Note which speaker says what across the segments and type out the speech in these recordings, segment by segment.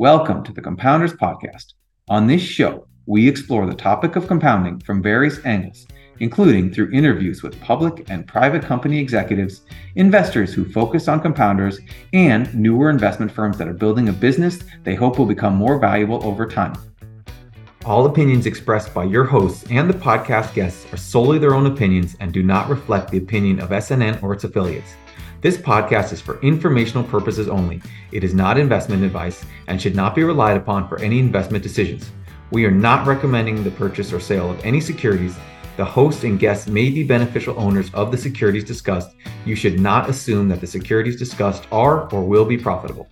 Speaker 1: Welcome to the Compounders Podcast. On this show, we explore the topic of compounding from various angles, including through interviews with public and private company executives, investors who focus on compounders, and newer investment firms that are building a business they hope will become more valuable over time. All opinions expressed by your hosts and the podcast guests are solely their own opinions and do not reflect the opinion of SNN or its affiliates. This podcast is for informational purposes only. It is not investment advice and should not be relied upon for any investment decisions. We are not recommending the purchase or sale of any securities. The host and guests may be beneficial owners of the securities discussed. You should not assume that the securities discussed are or will be profitable.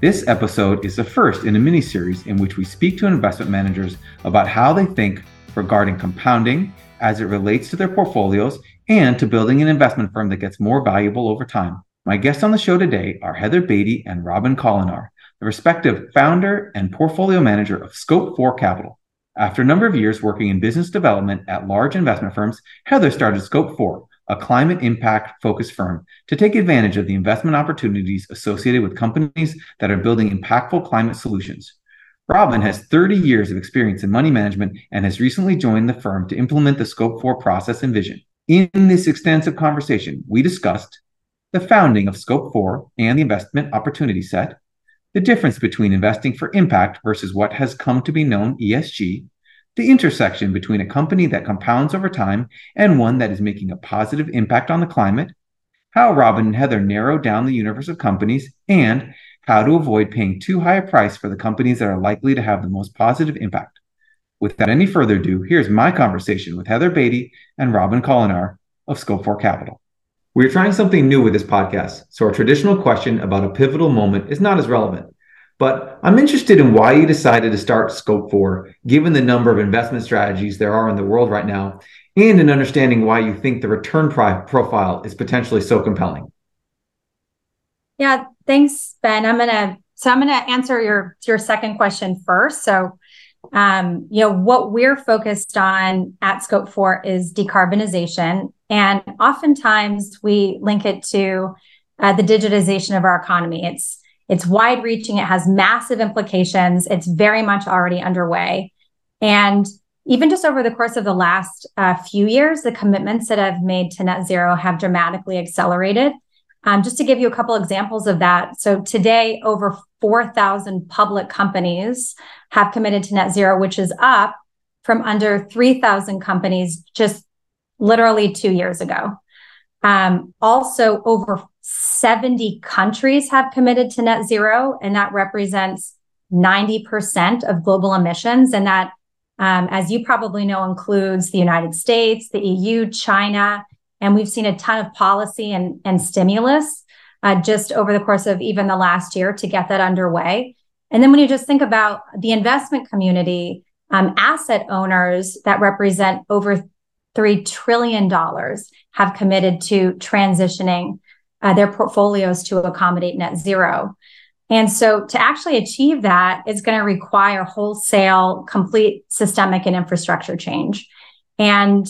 Speaker 1: This episode is the first in a mini series in which we speak to investment managers about how they think regarding compounding as it relates to their portfolios and to building an investment firm that gets more valuable over time. My guests on the show today are Heather Beatty and Robin Kollannur, the respective founder and portfolio manager of ScopeFour Capital. After a number of years working in business development at large investment firms, Heather started ScopeFour, a climate impact focused firm, to take advantage of the investment opportunities associated with companies that are building impactful climate solutions. Robin has 30 years of experience in money management and has recently joined the firm to implement the ScopeFour process and vision. In this extensive conversation, we discussed the founding of ScopeFour and the investment opportunity set, the difference between investing for impact versus what has come to be known ESG, the intersection between a company that compounds over time and one that is making a positive impact on the climate, how Robin and Heather narrow down the universe of companies, and how to avoid paying too high a price for the companies that are likely to have the most positive impact. Without any further ado, here's my conversation with Heather Beatty and Robin Kollannur of ScopeFour Capital. We're trying something new with this podcast, so our traditional question about a pivotal moment is not as relevant. But I'm interested in why you decided to start ScopeFour, given the number of investment strategies there are in the world right now, and in understanding why you think the return pri- profile is potentially so compelling.
Speaker 2: Yeah, thanks, Ben. I'm gonna so I'm gonna answer your your second question first. So um, you know, what we're focused on at ScopeFour is decarbonization. And oftentimes we link it to uh, the digitization of our economy. It's it's wide reaching, it has massive implications, it's very much already underway. And even just over the course of the last uh, few years, the commitments that I've made to net zero have dramatically accelerated. Um, just to give you a couple examples of that. So today, over 4,000 public companies have committed to net zero, which is up from under 3,000 companies just literally two years ago. Um, also, over 70 countries have committed to net zero, and that represents 90% of global emissions. And that, um, as you probably know, includes the United States, the EU, China, and we've seen a ton of policy and, and stimulus uh, just over the course of even the last year to get that underway. And then when you just think about the investment community, um, asset owners that represent over $3 trillion have committed to transitioning uh, their portfolios to accommodate net zero. And so to actually achieve that is going to require wholesale, complete systemic and infrastructure change. And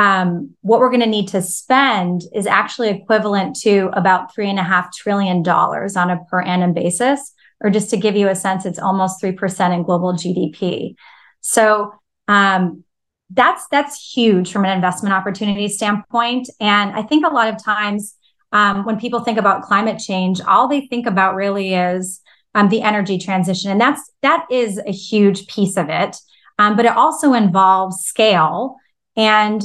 Speaker 2: um, what we're going to need to spend is actually equivalent to about three and a half trillion dollars on a per annum basis. Or just to give you a sense, it's almost three percent in global GDP. So um, that's that's huge from an investment opportunity standpoint. And I think a lot of times um, when people think about climate change, all they think about really is um, the energy transition, and that's that is a huge piece of it. Um, but it also involves scale and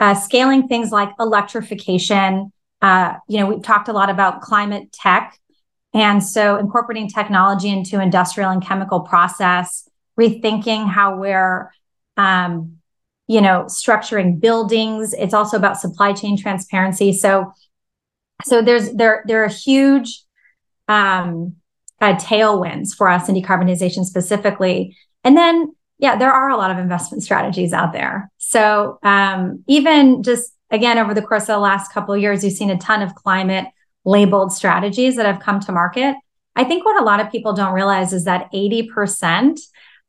Speaker 2: uh, scaling things like electrification. Uh, you know, we've talked a lot about climate tech. And so incorporating technology into industrial and chemical process, rethinking how we're, um, you know, structuring buildings. It's also about supply chain transparency. So, so there's there there are huge um, uh, tailwinds for us in decarbonization specifically. And then yeah, there are a lot of investment strategies out there. So um, even just again over the course of the last couple of years, you've seen a ton of climate labeled strategies that have come to market. I think what a lot of people don't realize is that 80%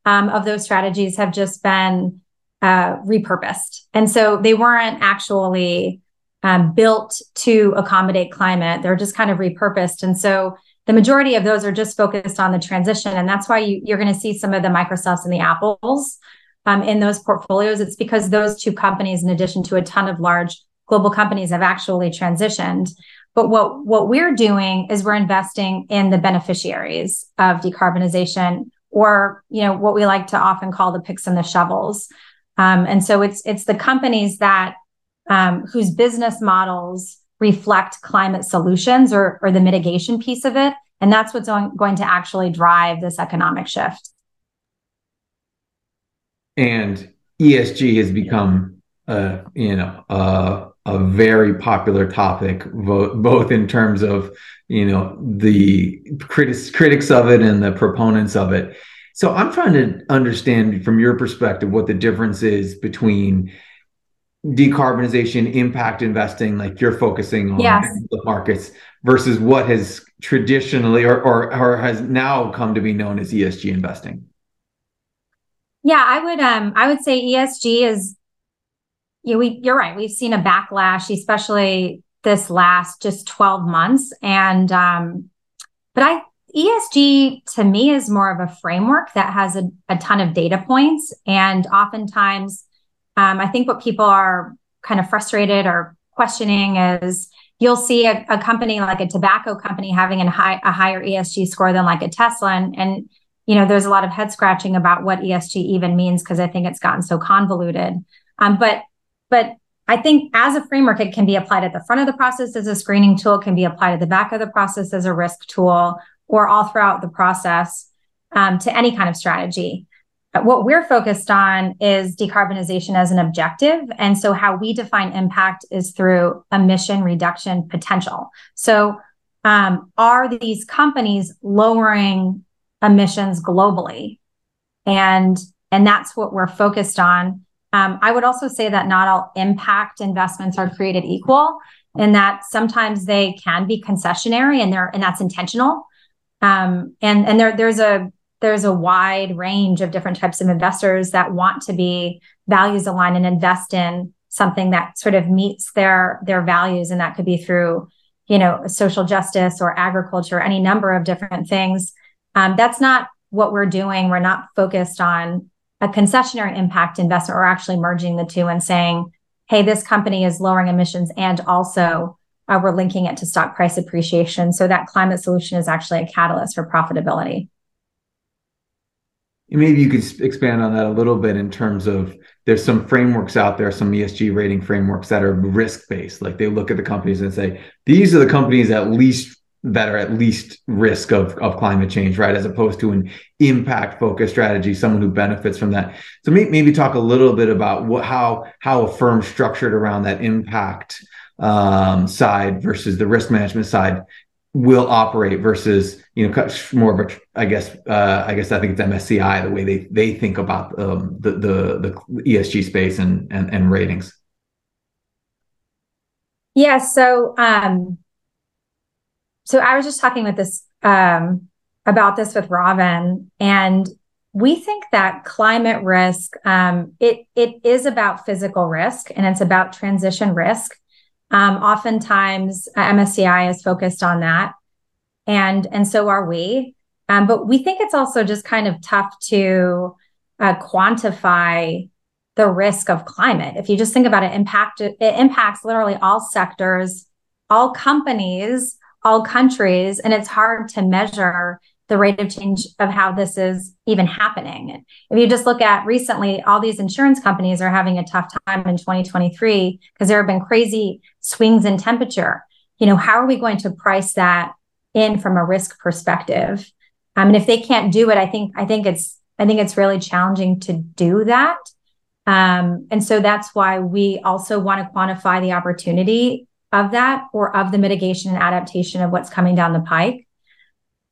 Speaker 2: um, of those strategies have just been uh, repurposed. And so they weren't actually um, built to accommodate climate. They're just kind of repurposed. And so the majority of those are just focused on the transition. And that's why you, you're going to see some of the Microsofts and the Apples um, in those portfolios. It's because those two companies, in addition to a ton of large global companies, have actually transitioned. But what, what we're doing is we're investing in the beneficiaries of decarbonization or, you know, what we like to often call the picks and the shovels. Um, and so it's, it's the companies that, um, whose business models reflect climate solutions or, or the mitigation piece of it. And that's what's going to actually drive this economic shift.
Speaker 1: And ESG has become, uh, you know, a very popular topic, both in terms of, you know, the critics critics of it and the proponents of it. So I'm trying to understand from your perspective what the difference is between decarbonization impact investing like you're focusing on
Speaker 2: yes.
Speaker 1: the markets versus what has traditionally or, or or has now come to be known as ESG investing
Speaker 2: yeah i would um i would say ESG is yeah we you're right we've seen a backlash especially this last just 12 months and um but i ESG to me is more of a framework that has a, a ton of data points and oftentimes um, I think what people are kind of frustrated or questioning is you'll see a, a, company like a tobacco company having a, high, a higher ESG score than like a Tesla. And, and, you know, there's a lot of head scratching about what ESG even means because I think it's gotten so convoluted. Um, but, but I think as a framework, it can be applied at the front of the process as a screening tool, can be applied at the back of the process as a risk tool, or all throughout the process um, to any kind of strategy what we're focused on is decarbonization as an objective. And so, how we define impact is through emission reduction potential. So, um, are these companies lowering emissions globally? And and that's what we're focused on. Um, I would also say that not all impact investments are created equal, and that sometimes they can be concessionary, and they're and that's intentional. Um, and and there there's a there's a wide range of different types of investors that want to be values aligned and invest in something that sort of meets their their values. And that could be through you know social justice or agriculture any number of different things. Um, that's not what we're doing. We're not focused on a concessionary impact investment we're actually merging the two and saying hey this company is lowering emissions and also uh, we're linking it to stock price appreciation. So that climate solution is actually a catalyst for profitability
Speaker 1: maybe you could expand on that a little bit in terms of there's some frameworks out there some esg rating frameworks that are risk based like they look at the companies and say these are the companies at least that are at least risk of, of climate change right? As opposed to an impact focused strategy someone who benefits from that. So maybe talk a little bit about what how how a firm structured around that impact um, side versus the risk management side will operate versus you know more of a I guess uh, I guess I think it's MSCI the way they they think about um, the, the the ESG space and and, and ratings.
Speaker 2: Yeah. So um, so I was just talking with this um, about this with Robin, and we think that climate risk um, it it is about physical risk and it's about transition risk um, oftentimes, MSCI is focused on that, and and so are we. Um, but we think it's also just kind of tough to uh, quantify the risk of climate. If you just think about it, impact it impacts literally all sectors, all companies, all countries, and it's hard to measure the rate of change of how this is even happening. If you just look at recently, all these insurance companies are having a tough time in 2023 because there have been crazy swings in temperature. You know, how are we going to price that in from a risk perspective? I mean, if they can't do it, I think I think it's I think it's really challenging to do that. Um, and so that's why we also want to quantify the opportunity of that or of the mitigation and adaptation of what's coming down the pike.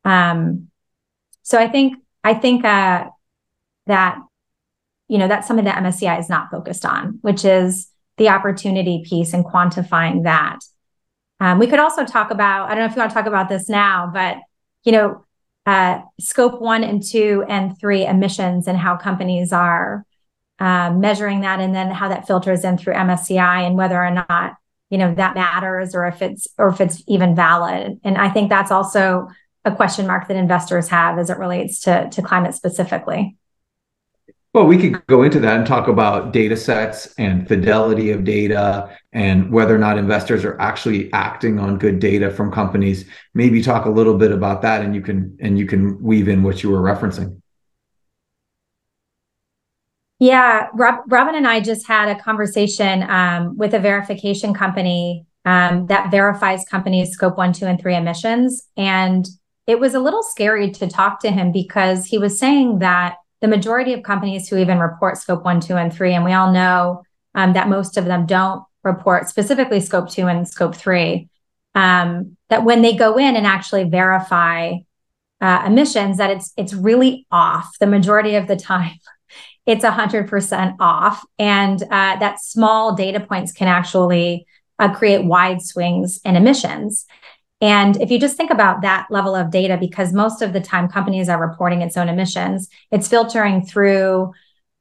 Speaker 2: Um, so I think I think uh, that you know that's something that MSCI is not focused on, which is the opportunity piece and quantifying that. Um, we could also talk about I don't know if you want to talk about this now, but you know, uh, scope one and two and three emissions and how companies are uh, measuring that, and then how that filters in through MSCI and whether or not you know that matters or if it's or if it's even valid. And I think that's also a question mark that investors have as it relates to, to climate specifically.
Speaker 1: Well, we could go into that and talk about data sets and fidelity of data and whether or not investors are actually acting on good data from companies. Maybe talk a little bit about that and you can and you can weave in what you were referencing.
Speaker 2: Yeah, Rob, Robin and I just had a conversation um, with a verification company um, that verifies companies' scope one, two, and three emissions. And it was a little scary to talk to him because he was saying that the majority of companies who even report scope one, two, and three, and we all know um, that most of them don't report specifically scope two and scope three, um, that when they go in and actually verify uh, emissions, that it's it's really off the majority of the time. It's 100% off. And uh, that small data points can actually uh, create wide swings in emissions. And if you just think about that level of data, because most of the time companies are reporting its own emissions, it's filtering through,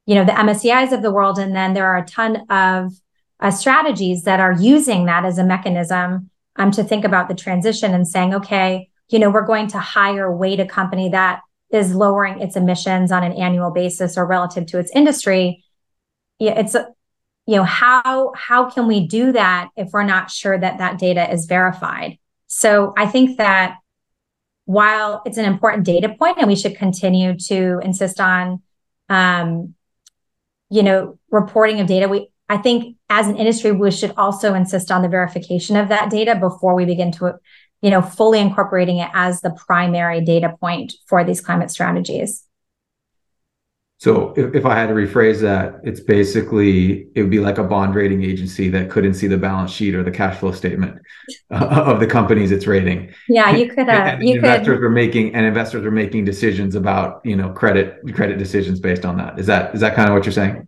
Speaker 2: you know, the MSCIs of the world, and then there are a ton of uh, strategies that are using that as a mechanism um, to think about the transition and saying, okay, you know, we're going to hire weight a company that is lowering its emissions on an annual basis or relative to its industry. Yeah, it's you know how how can we do that if we're not sure that that data is verified so I think that while it's an important data point and we should continue to insist on, um, you know, reporting of data, we I think as an industry we should also insist on the verification of that data before we begin to, you know, fully incorporating it as the primary data point for these climate strategies.
Speaker 1: So if, if I had to rephrase that, it's basically it would be like a bond rating agency that couldn't see the balance sheet or the cash flow statement uh, of the companies it's rating.
Speaker 2: Yeah, you could. Uh, and,
Speaker 1: and you investors could... were making and investors are making decisions about you know credit credit decisions based on that. Is that is that kind of what you're saying?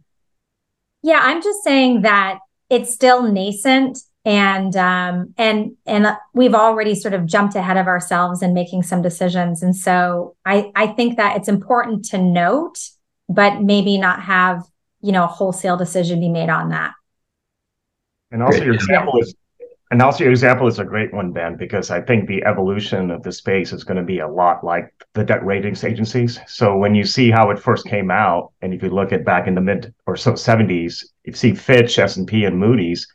Speaker 2: Yeah, I'm just saying that it's still nascent and um, and and we've already sort of jumped ahead of ourselves in making some decisions and so i i think that it's important to note but maybe not have you know a wholesale decision be made on that.
Speaker 3: And also your example is and also your example is a great one ben because i think the evolution of the space is going to be a lot like the debt ratings agencies. So when you see how it first came out and if you look at back in the mid or so 70s you see fitch s&p and moody's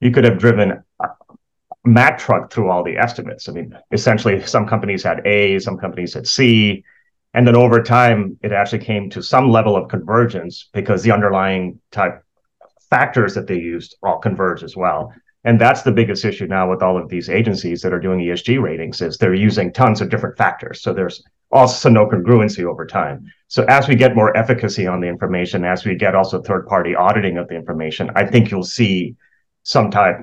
Speaker 3: you could have driven a Mack truck through all the estimates. I mean essentially some companies had a some companies had c and then over time, it actually came to some level of convergence because the underlying type factors that they used all converge as well. And that's the biggest issue now with all of these agencies that are doing ESG ratings is they're using tons of different factors. So there's also no congruency over time. So as we get more efficacy on the information, as we get also third party auditing of the information, I think you'll see some type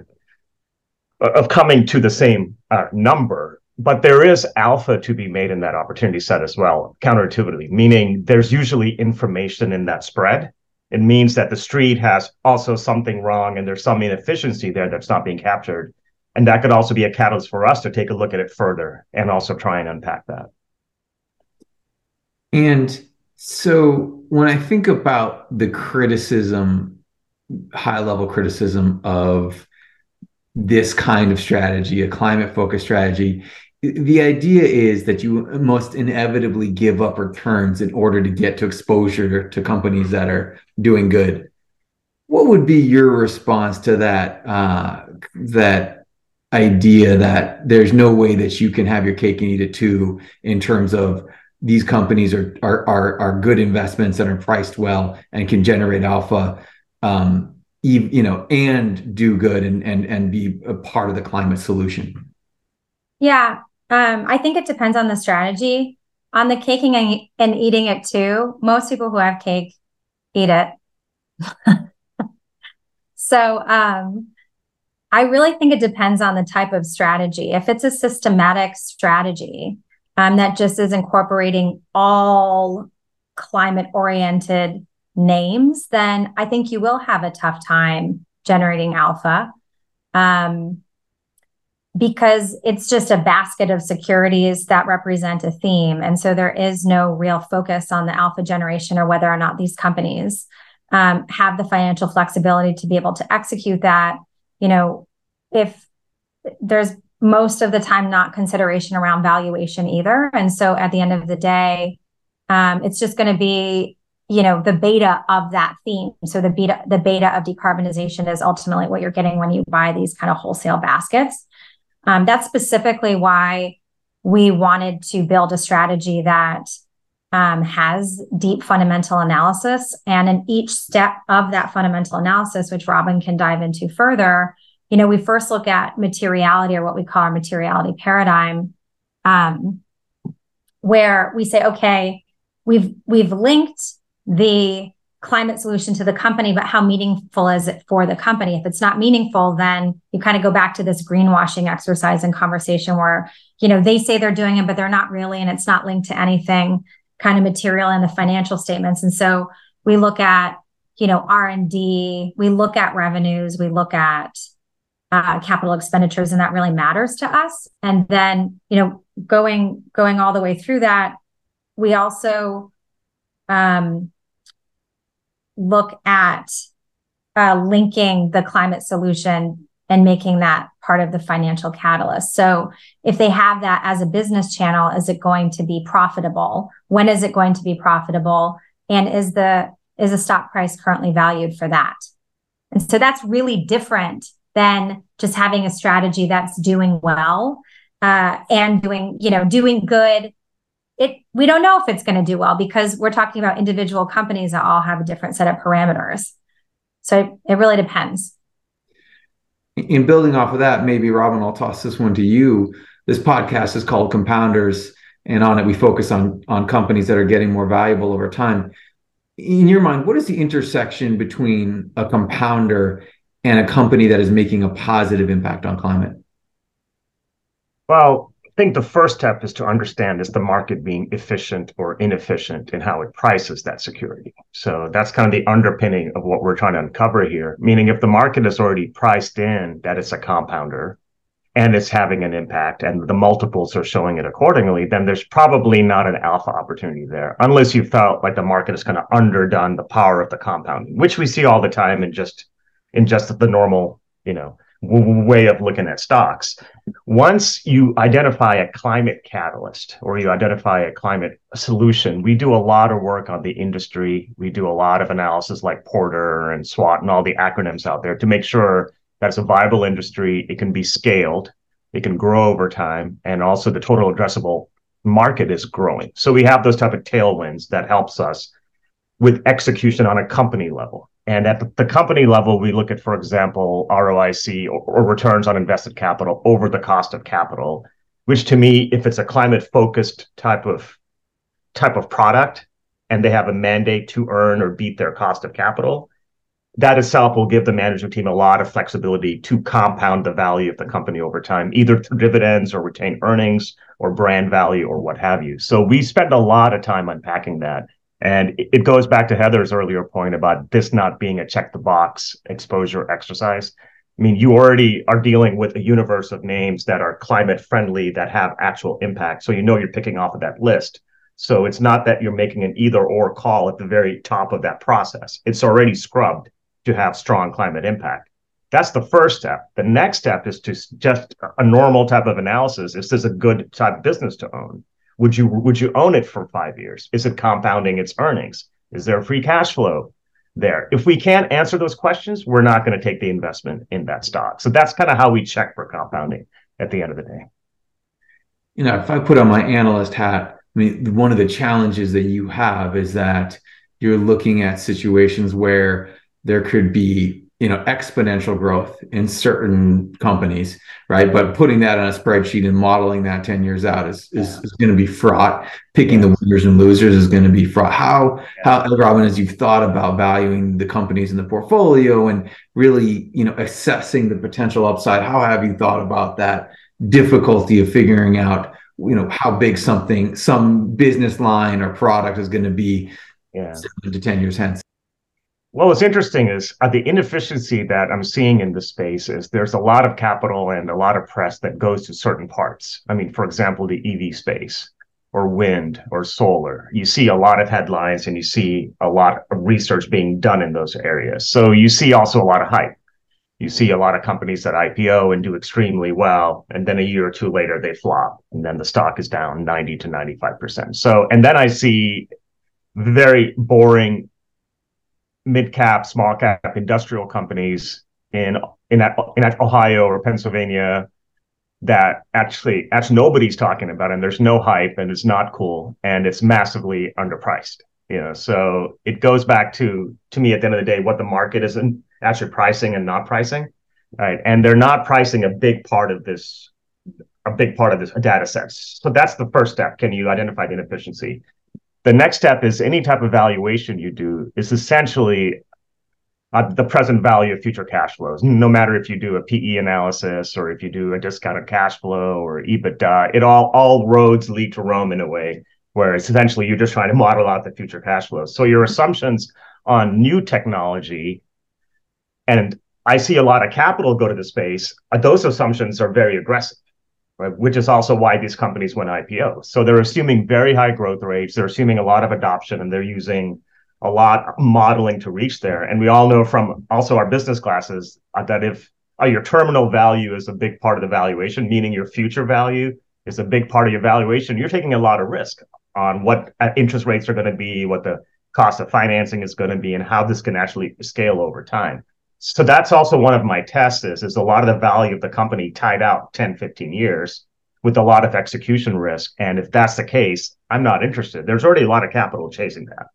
Speaker 3: of coming to the same uh, number but there is alpha to be made in that opportunity set as well, counterintuitively, meaning there's usually information in that spread. It means that the street has also something wrong and there's some inefficiency there that's not being captured. And that could also be a catalyst for us to take a look at it further and also try and unpack that.
Speaker 1: And so when I think about the criticism, high level criticism of this kind of strategy, a climate focused strategy, the idea is that you must inevitably give up returns in order to get to exposure to companies that are doing good. What would be your response to that uh, that idea that there's no way that you can have your cake and eat it too in terms of these companies are are are, are good investments that are priced well and can generate alpha, um, you know, and do good and and and be a part of the climate solution.
Speaker 2: Yeah, um, I think it depends on the strategy. On the caking and, and eating it too, most people who have cake eat it. so um, I really think it depends on the type of strategy. If it's a systematic strategy um, that just is incorporating all climate oriented names, then I think you will have a tough time generating alpha. Um, because it's just a basket of securities that represent a theme. And so there is no real focus on the alpha generation or whether or not these companies um, have the financial flexibility to be able to execute that. You know, if there's most of the time not consideration around valuation either. And so at the end of the day, um, it's just going to be you know the beta of that theme so the beta the beta of decarbonization is ultimately what you're getting when you buy these kind of wholesale baskets um, that's specifically why we wanted to build a strategy that um, has deep fundamental analysis. And in each step of that fundamental analysis, which Robin can dive into further, you know, we first look at materiality or what we call our materiality paradigm, um, where we say, okay, we've we've linked the climate solution to the company, but how meaningful is it for the company? If it's not meaningful, then you kind of go back to this greenwashing exercise and conversation where, you know, they say they're doing it, but they're not really, and it's not linked to anything kind of material in the financial statements. And so we look at, you know, R&D, we look at revenues, we look at uh, capital expenditures, and that really matters to us. And then, you know, going going all the way through that, we also um, look at uh, linking the climate solution and making that part of the financial catalyst. So if they have that as a business channel, is it going to be profitable? When is it going to be profitable? And is the is the stock price currently valued for that? And so that's really different than just having a strategy that's doing well uh, and doing, you know, doing good. It we don't know if it's going to do well because we're talking about individual companies that all have a different set of parameters. So it, it really depends
Speaker 1: in building off of that, maybe Robin, I'll toss this one to you. This podcast is called Compounders, and on it we focus on on companies that are getting more valuable over time. In your mind, what is the intersection between a compounder and a company that is making a positive impact on climate?
Speaker 3: Well, think the first step is to understand is the market being efficient or inefficient in how it prices that security. So that's kind of the underpinning of what we're trying to uncover here. Meaning, if the market is already priced in that it's a compounder and it's having an impact and the multiples are showing it accordingly, then there's probably not an alpha opportunity there, unless you felt like the market is kind of underdone the power of the compounding, which we see all the time in just in just the normal, you know, way of looking at stocks. Once you identify a climate catalyst or you identify a climate solution, we do a lot of work on the industry. We do a lot of analysis like Porter and SWOT and all the acronyms out there to make sure that it's a viable industry. It can be scaled, it can grow over time, and also the total addressable market is growing. So we have those type of tailwinds that helps us with execution on a company level. And at the, company level, we look at, for example, ROIC or, returns on invested capital over the cost of capital, which to me, if it's a climate focused type of type of product and they have a mandate to earn or beat their cost of capital, that itself will give the management team a lot of flexibility to compound the value of the company over time, either through dividends or retained earnings or brand value or what have you. So we spend a lot of time unpacking that. And it goes back to Heather's earlier point about this not being a check the box exposure exercise. I mean, you already are dealing with a universe of names that are climate friendly that have actual impact. So you know you're picking off of that list. So it's not that you're making an either or call at the very top of that process. It's already scrubbed to have strong climate impact. That's the first step. The next step is to just a normal type of analysis. Is this a good type of business to own? Would you would you own it for five years? Is it compounding its earnings? Is there free cash flow there? If we can't answer those questions, we're not going to take the investment in that stock. So that's kind of how we check for compounding at the end of the day.
Speaker 1: You know, if I put on my analyst hat, I mean, one of the challenges that you have is that you're looking at situations where there could be you know exponential growth in certain companies right? But putting that on a spreadsheet and modeling that 10 years out is is, yeah. is going to be fraught. Picking the winners and losers is going to be fraught. How how robin as you've thought about valuing the companies in the portfolio and really you know assessing the potential upside how have you thought about that difficulty of figuring out you know how big something some business line or product is going to be yeah. seven to 10 years hence
Speaker 3: well, what's interesting is uh, the inefficiency that I'm seeing in the space is there's a lot of capital and a lot of press that goes to certain parts. I mean, for example, the EV space or wind or solar. You see a lot of headlines and you see a lot of research being done in those areas. So you see also a lot of hype. You see a lot of companies that IPO and do extremely well, and then a year or two later they flop, and then the stock is down 90 to 95%. So, and then I see very boring mid cap, small cap industrial companies in in that in Ohio or Pennsylvania that actually actually nobody's talking about and there's no hype and it's not cool and it's massively underpriced. You know so it goes back to to me at the end of the day what the market isn't actually pricing and not pricing right? And they're not pricing a big part of this a big part of this data sets so that's the first step. Can you identify the inefficiency the next step is any type of valuation you do is essentially uh, the present value of future cash flows. No matter if you do a PE analysis or if you do a discounted cash flow or EBITDA, it all all roads lead to Rome in a way where it's essentially you're just trying to model out the future cash flows. So your assumptions on new technology, and I see a lot of capital go to the space. Uh, those assumptions are very aggressive. Right, which is also why these companies went IPO. So they're assuming very high growth rates. They're assuming a lot of adoption, and they're using a lot modeling to reach there. And we all know from also our business classes uh, that if uh, your terminal value is a big part of the valuation, meaning your future value is a big part of your valuation, you're taking a lot of risk on what uh, interest rates are going to be, what the cost of financing is going to be, and how this can actually scale over time. So that's also one of my tests is, is a lot of the value of the company tied out 10, 15 years with a lot of execution risk. And if that's the case, I'm not interested. There's already a lot of capital chasing that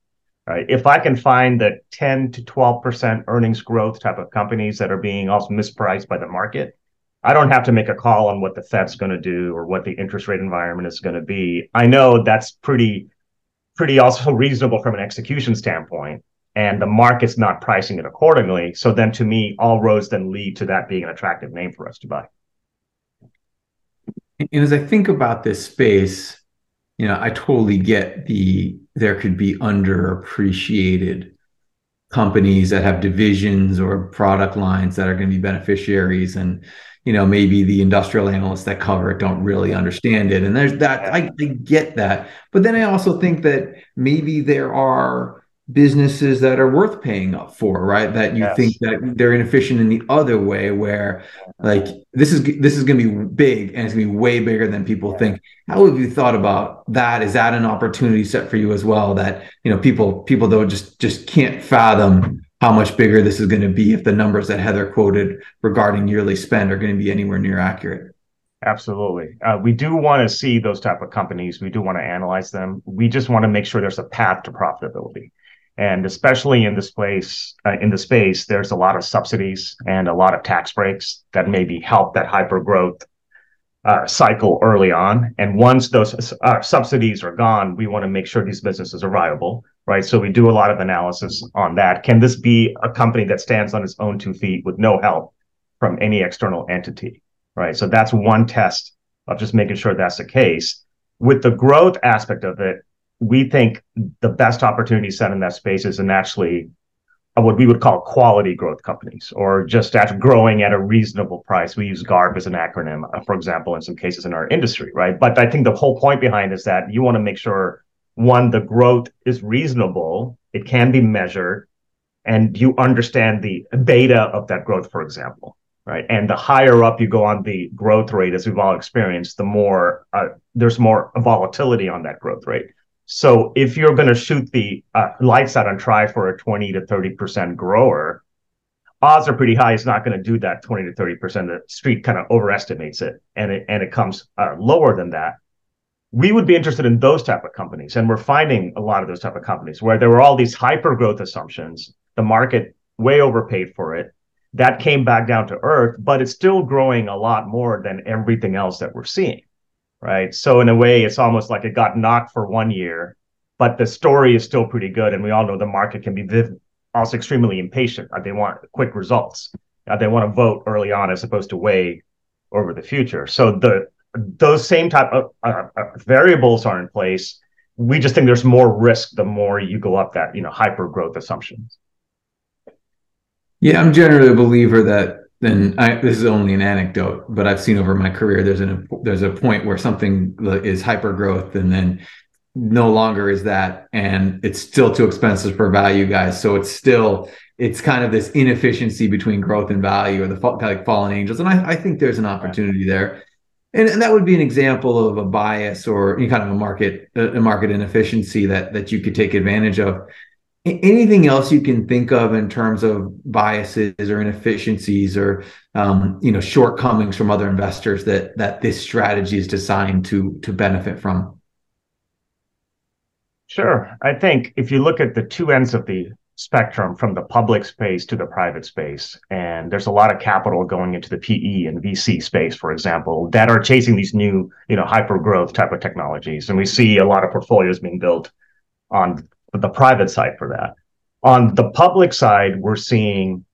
Speaker 3: right? If I can find the 10 to 12% earnings growth type of companies that are being also mispriced by the market, I don't have to make a call on what the Fed's going to do or what the interest rate environment is going to be. I know that's pretty, pretty also reasonable from an execution standpoint. And the market's not pricing it accordingly. So then to me, all roads then lead to that being an attractive name for us to buy.
Speaker 1: And as I think about this space, you know, I totally get the there could be underappreciated companies that have divisions or product lines that are going to be beneficiaries and you know maybe the industrial analysts that cover it don't really understand it and there's that I, I get that but then i also think that maybe there are businesses that are worth paying up for right that you yes. think that they're inefficient in the other way where like this is this is going to be big and it's going to be way bigger than people think how have you thought about that is that an opportunity set for you as well that you know people people don't just just can't fathom how much bigger this is going to be if the numbers that heather quoted regarding yearly spend are going to be anywhere near accurate
Speaker 3: Absolutely. Uh, we do want to see those type of companies. We do want to analyze them. We just want to make sure there's a path to profitability and especially in this place uh, in the space there's a lot of subsidies and a lot of tax breaks that maybe help that hyper growth uh, cycle early on. And once those uh, subsidies are gone we want to make sure these businesses are viable right? So we do a lot of analysis on that. Can this be a company that stands on its own two feet with no help from any external entity right? So that's one test of just making sure that's the case. With the growth aspect of it we think the best opportunity set in that space is in actually what we would call quality growth companies or just at growing at a reasonable price. We use GARP as an acronym, uh, for example, in some cases in our industry, right? But I think the whole point behind is that you want to make sure one, the growth is reasonable, it can be measured, and you understand the beta of that growth, for example, right? And the higher up you go on the growth rate, as we've all experienced, the more uh, there's more volatility on that growth rate. So if you're going to shoot the uh, lights out and try for a 20 to 30% grower, odds are pretty high it's not going to do that 20 to 30%. The street kind of overestimates it and it, and it comes uh, lower than that. We would be interested in those type of companies. And we're finding a lot of those type of companies where there were all these hyper growth assumptions. The market way overpaid for it. That came back down to earth, but it's still growing a lot more than everything else that we're seeing right? So in a way, it's almost like it got knocked for one year, but the story is still pretty good. And we all know the market can be viv- also extremely impatient. Uh, they want quick results. Uh, they want to vote early on as opposed to weigh over the future. So the those same type of uh, uh, variables are in place. We just think there's more risk the more you go up that you know hyper growth assumptions.
Speaker 1: Yeah, I'm generally a believer that then mm-hmm. I, this is only an anecdote, but I've seen over my career there's an there's a point where something is hyper growth and then no longer is that and it's still too expensive for value guys so it's still it's kind of this inefficiency between growth and value or the kind of like fallen angels. And I, I think there's an opportunity there. And, and, that would be an example of a bias or any kind of a market a market inefficiency that that you could take advantage of. Anything else you can think of in terms of biases or inefficiencies or um, you know shortcomings from other investors that that this strategy is designed to to benefit from?
Speaker 3: Sure. I think if you look at the two ends of the spectrum from the public space to the private space. And there's a lot of capital going into the PE and VC space, for example, that are chasing these new, you know, hyper growth type of technologies. And we see a lot of portfolios being built on the private side for that. On the public side, we're seeing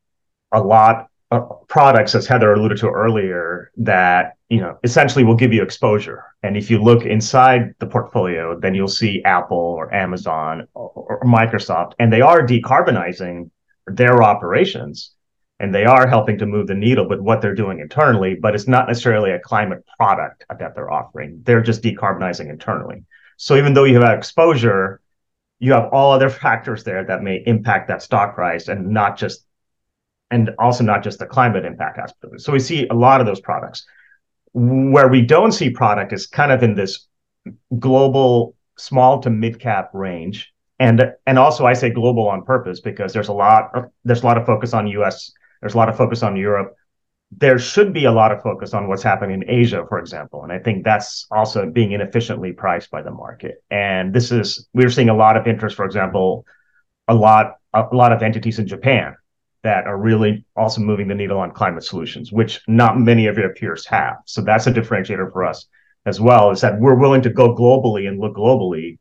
Speaker 3: a lot of products, as Heather alluded to earlier, that you know essentially will give you exposure. And if you look inside the portfolio, then you'll see Apple or Amazon or, or Microsoft, and they are decarbonizing their operations and they are helping to move the needle with what they're doing internally, but it's not necessarily a climate product that they're offering. They're just decarbonizing internally. So even though you have exposure, you have all other factors there that may impact that stock price and not just and also not just the climate impact aspect. So we see a lot of those products. Where we don't see product is kind of in this global small to mid cap range. And and also I say global on purpose because there's a lot there's a lot of focus on US, there's a lot of focus on Europe. There should be a lot of focus on what's happening in Asia, for example. And I think that's also being inefficiently priced by the market. And this is we're seeing a lot of interest, for example, a lot a lot of entities in Japan that are really also moving the needle on climate solutions, which not many of your peers have. So that's a differentiator for us as well, is that we're willing to go globally and look globally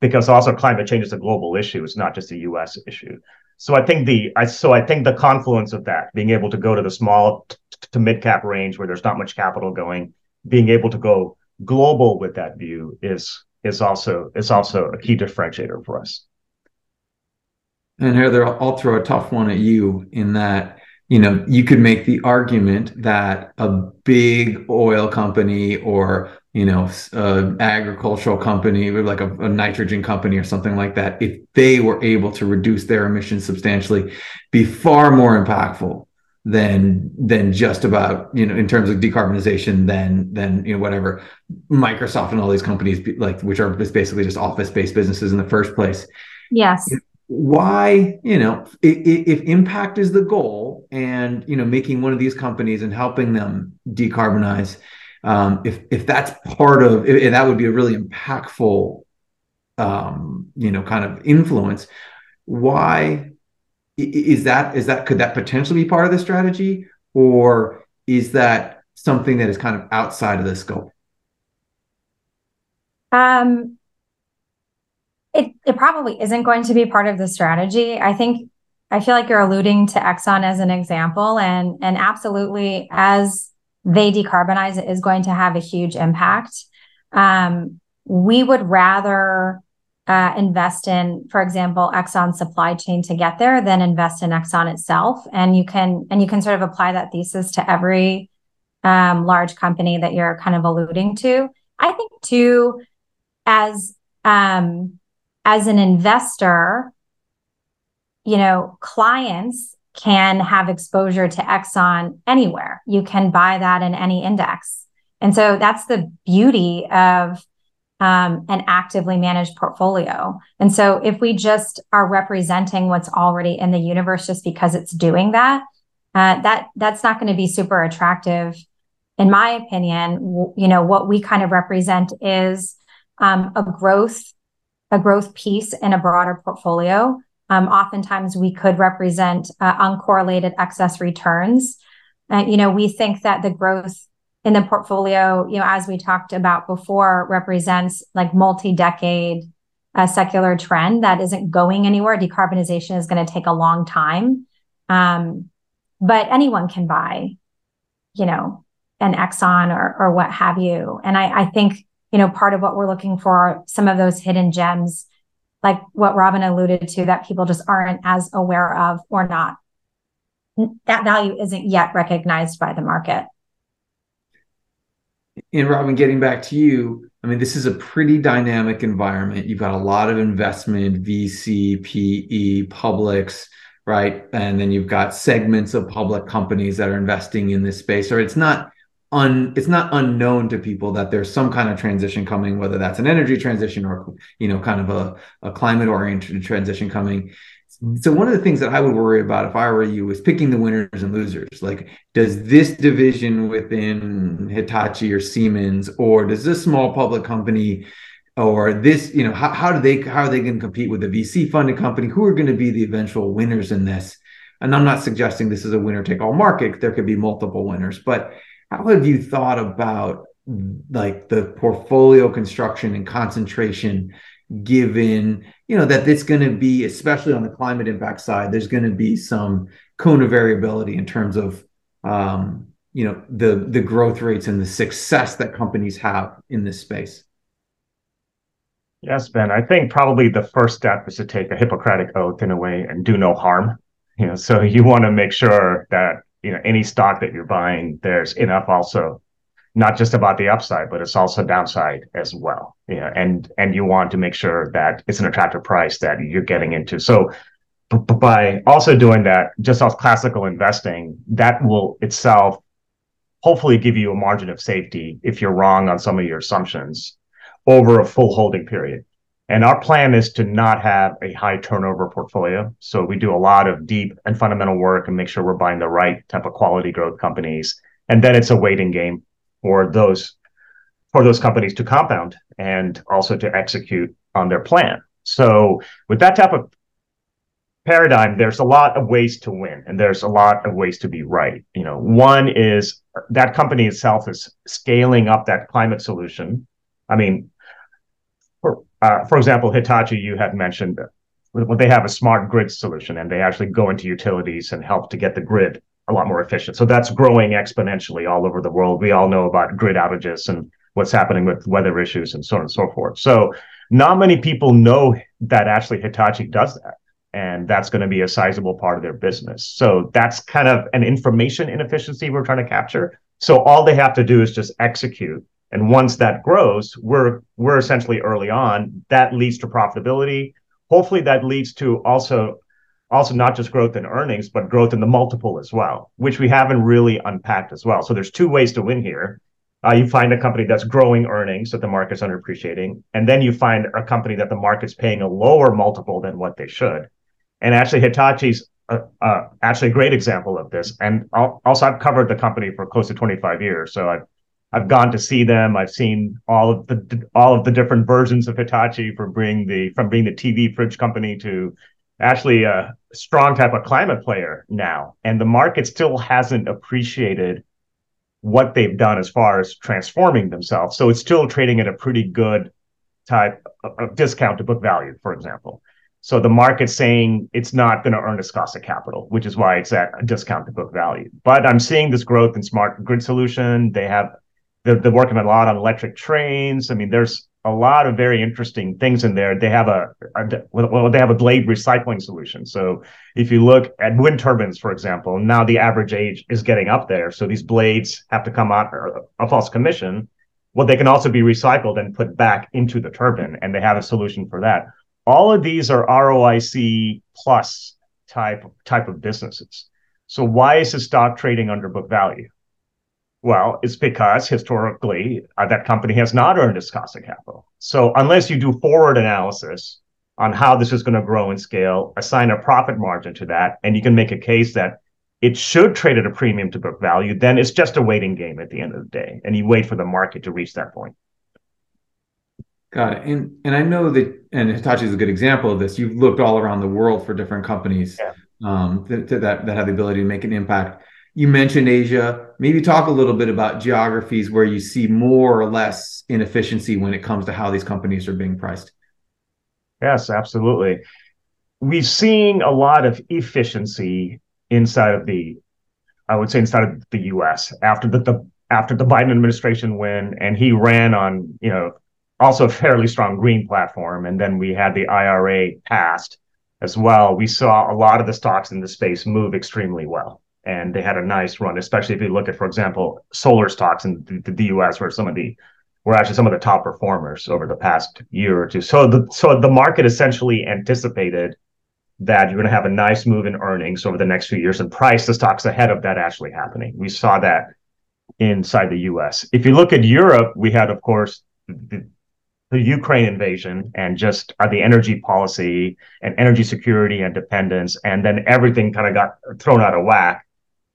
Speaker 3: because also climate change is a global issue. It's not just a US issue. So I think the I so I think the confluence of that, being able to go to the small t- to mid cap range where there's not much capital going, being able to go global with that view is is also is also a key differentiator for us.
Speaker 1: And Heather, I'll throw a tough one at you in that, you know, you could make the argument that a big oil company or, you know, a uh, agricultural company, like a, a nitrogen company or something like that, if they were able to reduce their emissions substantially, be far more impactful than than just about you know in terms of decarbonization than than you know whatever Microsoft and all these companies like which are basically just office based businesses in the first place.
Speaker 2: Yes
Speaker 1: why you know if, if, impact is the goal and you know making one of these companies and helping them decarbonize um, if if that's part of if, if that would be a really impactful um, you know kind of influence why is that is that could that potentially be part of the strategy or is that something that is kind of outside of the scope
Speaker 2: um it, it probably isn't going to be part of the strategy. I think I feel like you're alluding to Exxon as an example, and and absolutely as they decarbonize, it is going to have a huge impact. Um, we would rather uh, invest in, for example, Exxon supply chain to get there than invest in Exxon itself. And you can and you can sort of apply that thesis to every um, large company that you're kind of alluding to. I think too, as um, as an investor, you know, clients can have exposure to Exxon anywhere. You can buy that in any index. And so that's the beauty of um, an actively managed portfolio. And so if we just are representing what's already in the universe just because it's doing that, uh, that that's not going to be super attractive, in my opinion. You know, what we kind of represent is um, a growth a growth piece in a broader portfolio. Um, oftentimes, we could represent uh, uncorrelated excess returns. Uh, you know, we think that the growth in the portfolio, you know, as we talked about before, represents like multi-decade uh, secular trend that isn't going anywhere. Decarbonization is going to take a long time, um, but anyone can buy, you know, an Exxon or or what have you. And I, I think you know, part of what we're looking for are some of those hidden gems, like what Robin alluded to, that people just aren't as aware of or not. That value isn't yet recognized by the market.
Speaker 1: And Robin, getting back to you, I mean, this is a pretty dynamic environment. You've got a lot of investment, VC, PE, publics, right? And then you've got segments of public companies that are investing in this space, or it's not un it's not unknown to people that there's some kind of transition coming, whether that's an energy transition or you know, kind of a, a climate oriented transition coming. So one of the things that I would worry about if I were you is picking the winners and losers. Like, does this division within Hitachi or Siemens, or does this small public company or this, you know, how, how do they how are they going to compete with the VC funded company? Who are going to be the eventual winners in this? And I'm not suggesting this is a winner take all market. There could be multiple winners, but how have you thought about like the portfolio construction and concentration given you know that it's going to be especially on the climate impact side there's going to be some cone of variability in terms of um, you know the the growth rates and the success that companies have in this space
Speaker 3: Yes, Ben. I think probably the first step is to take a Hippocratic oath in a way and do no harm. You know, so you want to make sure that you know any stock that you're buying, there's enough also, not just about the upside, but it's also downside as well. You know, and and you want to make sure that it's an attractive price that you're getting into. So by also doing that, just off classical investing, that will itself hopefully give you a margin of safety if you're wrong on some of your assumptions over a full holding period. And our plan is to not have a high turnover portfolio. So we do a lot of deep and fundamental work and make sure we're buying the right type of quality growth companies. And then it's a waiting game for those for those companies to compound and also to execute on their plan. So with that type of paradigm, there's a lot of ways to win and there's a lot of ways to be right. You know, one is that company itself is scaling up that climate solution. I mean, Uh, for example, Hitachi, you had mentioned well, they have a smart grid solution and they actually go into utilities and help to get the grid a lot more efficient. So that's growing exponentially all over the world. We all know about grid outages and what's happening with weather issues and so on and so forth. So not many people know that actually Hitachi does that. And that's going to be a sizable part of their business. So that's kind of an information inefficiency we're trying to capture. So all they have to do is just execute and once that grows, we're we're essentially early on. That leads to profitability. Hopefully, that leads to also also not just growth in earnings, but growth in the multiple as well, which we haven't really unpacked as well. So there's two ways to win here. Uh, you find a company that's growing earnings that the market's underappreciating, and then you find a company that the market's paying a lower multiple than what they should. And actually, Hitachi's uh, uh, actually a great example of this. And also, I've covered the company for close to 25 years, so I've I've gone to see them. I've seen all of the all of the different versions of Hitachi from being the from being the TV fridge company to actually a strong type of climate player now. And the market still hasn't appreciated what they've done as far as transforming themselves. So it's still trading at a pretty good type of discount to book value, for example. So the market's saying it's not going to earn its cost of capital, which is why it's at a discount to book value. But I'm seeing this growth in smart grid solution. They have they're, they're working a lot on electric trains. I mean, there's a lot of very interesting things in there. They have a, a, well, they have a blade recycling solution. So if you look at wind turbines, for example, now the average age is getting up there. So these blades have to come out a false commission. Well, they can also be recycled and put back into the turbine, and they have a solution for that. All of these are ROIC plus type type of businesses. So why is the stock trading under book value? Well, it's because historically uh, that company has not earned its cost of capital. So unless you do forward analysis on how this is going to grow and scale, assign a profit margin to that, and you can make a case that it should trade at a premium to book value, then it's just a waiting game at the end of the day, and you wait for the market to reach that point.
Speaker 1: Got it. And and I know that, and Hitachi is a good example of this. You've looked all around the world for different companies yeah. um, that, that that have the ability to make an impact. You mentioned Asia. Maybe talk a little bit about geographies where you see more or less inefficiency when it comes to how these companies are being priced.
Speaker 3: Yes, absolutely. We've seen a lot of efficiency inside of the, I would say, inside of the U.S. after the, the after the Biden administration win, and he ran on, you know, also a fairly strong green platform, and then we had the IRA passed as well. We saw a lot of the stocks in the space move extremely well and they had a nice run, especially if you look at, for example, solar stocks in the, the US, where some of the were actually some of the top performers over the past year or two. So the so the market essentially anticipated that you're going to have a nice move in earnings over the next few years and price the stocks ahead of that actually happening. We saw that inside the US. If you look at Europe, we had, of course, the, the Ukraine invasion and just uh, the energy policy and energy security and dependence. And then everything kind of got thrown out of whack.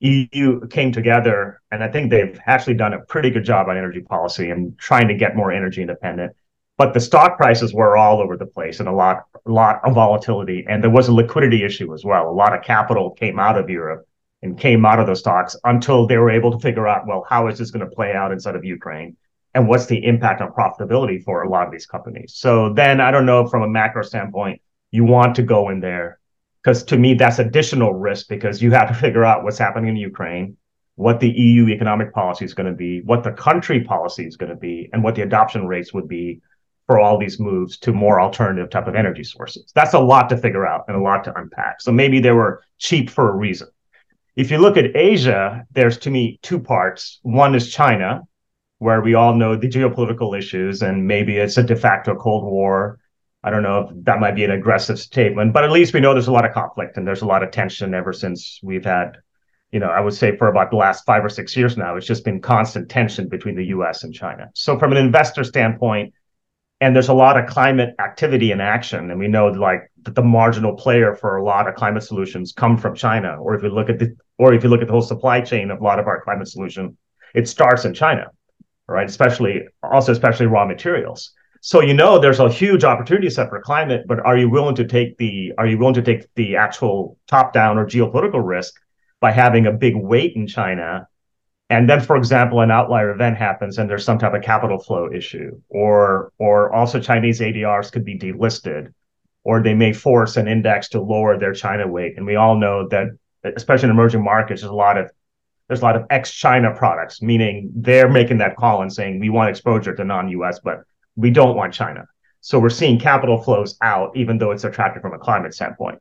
Speaker 3: EU came together, and I think they've actually done a pretty good job on energy policy and trying to get more energy independent. But the stock prices were all over the place and a lot, a lot of volatility. And there was a liquidity issue as well. A lot of capital came out of Europe and came out of those stocks until they were able to figure out, well, how is this going to play out inside of Ukraine? And what's the impact on profitability for a lot of these companies? So then I don't know from a macro standpoint, you want to go in there because to me, that's additional risk because you have to figure out what's happening in Ukraine, what the EU economic policy is going to be, what the country policy is going to be, and what the adoption rates would be for all these moves to more alternative type of energy sources. That's a lot to figure out and a lot to unpack. So maybe they were cheap for a reason. If you look at Asia, there's to me two parts. One is China, where we all know the geopolitical issues, and maybe it's a de facto Cold War. I don't know if that might be an aggressive statement, but at least we know there's a lot of conflict and there's a lot of tension ever since we've had, you know, I would say for about the last five or six years now, it's just been constant tension between the US and China. So, from an investor standpoint, and there's a lot of climate activity and action and we know like that the marginal player for a lot of climate solutions come from china or if you look at the or if you look at the whole supply chain of a lot of our climate solution it starts in china right especially also especially raw materials so you know there's a huge opportunity set for climate but are you willing to take the are you willing to take the actual top down or geopolitical risk by having a big weight in china? And then for example an outlier event happens and there's some type of capital flow issue or or also chinese adrs could be delisted or they may force an index to lower their china weight. And we all know that especially in emerging markets there's a lot of there's a lot of ex-china products meaning they're making that call and saying we want exposure to non-us but we don't want china so we're seeing capital flows out even though it's attractive from a climate standpoint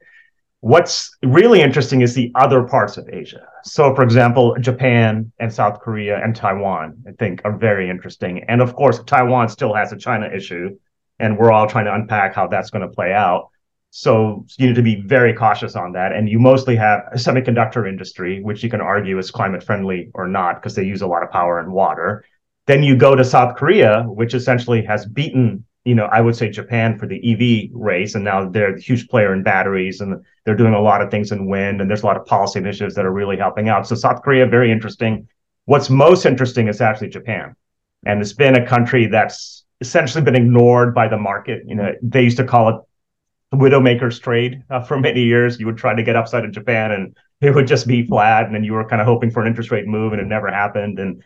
Speaker 3: What's really interesting is the other parts of Asia. So, for example, Japan and South Korea and Taiwan, I think, are very interesting. And of course, Taiwan still has a China issue, and we're all trying to unpack how that's going to play out. So, you need to be very cautious on that. And you mostly have a semiconductor industry, which you can argue is climate friendly or not because they use a lot of power and water. Then you go to South Korea, which essentially has beaten you know, I would say Japan for the EV race, and now they're a huge player in batteries, and they're doing a lot of things in wind, and there's a lot of policy initiatives that are really helping out. So South Korea, very interesting. What's most interesting is actually Japan, and it's been a country that's essentially been ignored by the market. You know, they used to call it widowmaker's trade uh, for many years. You would try to get upside in Japan, and it would just be flat, and then you were kind of hoping for an interest rate move, and it never happened. And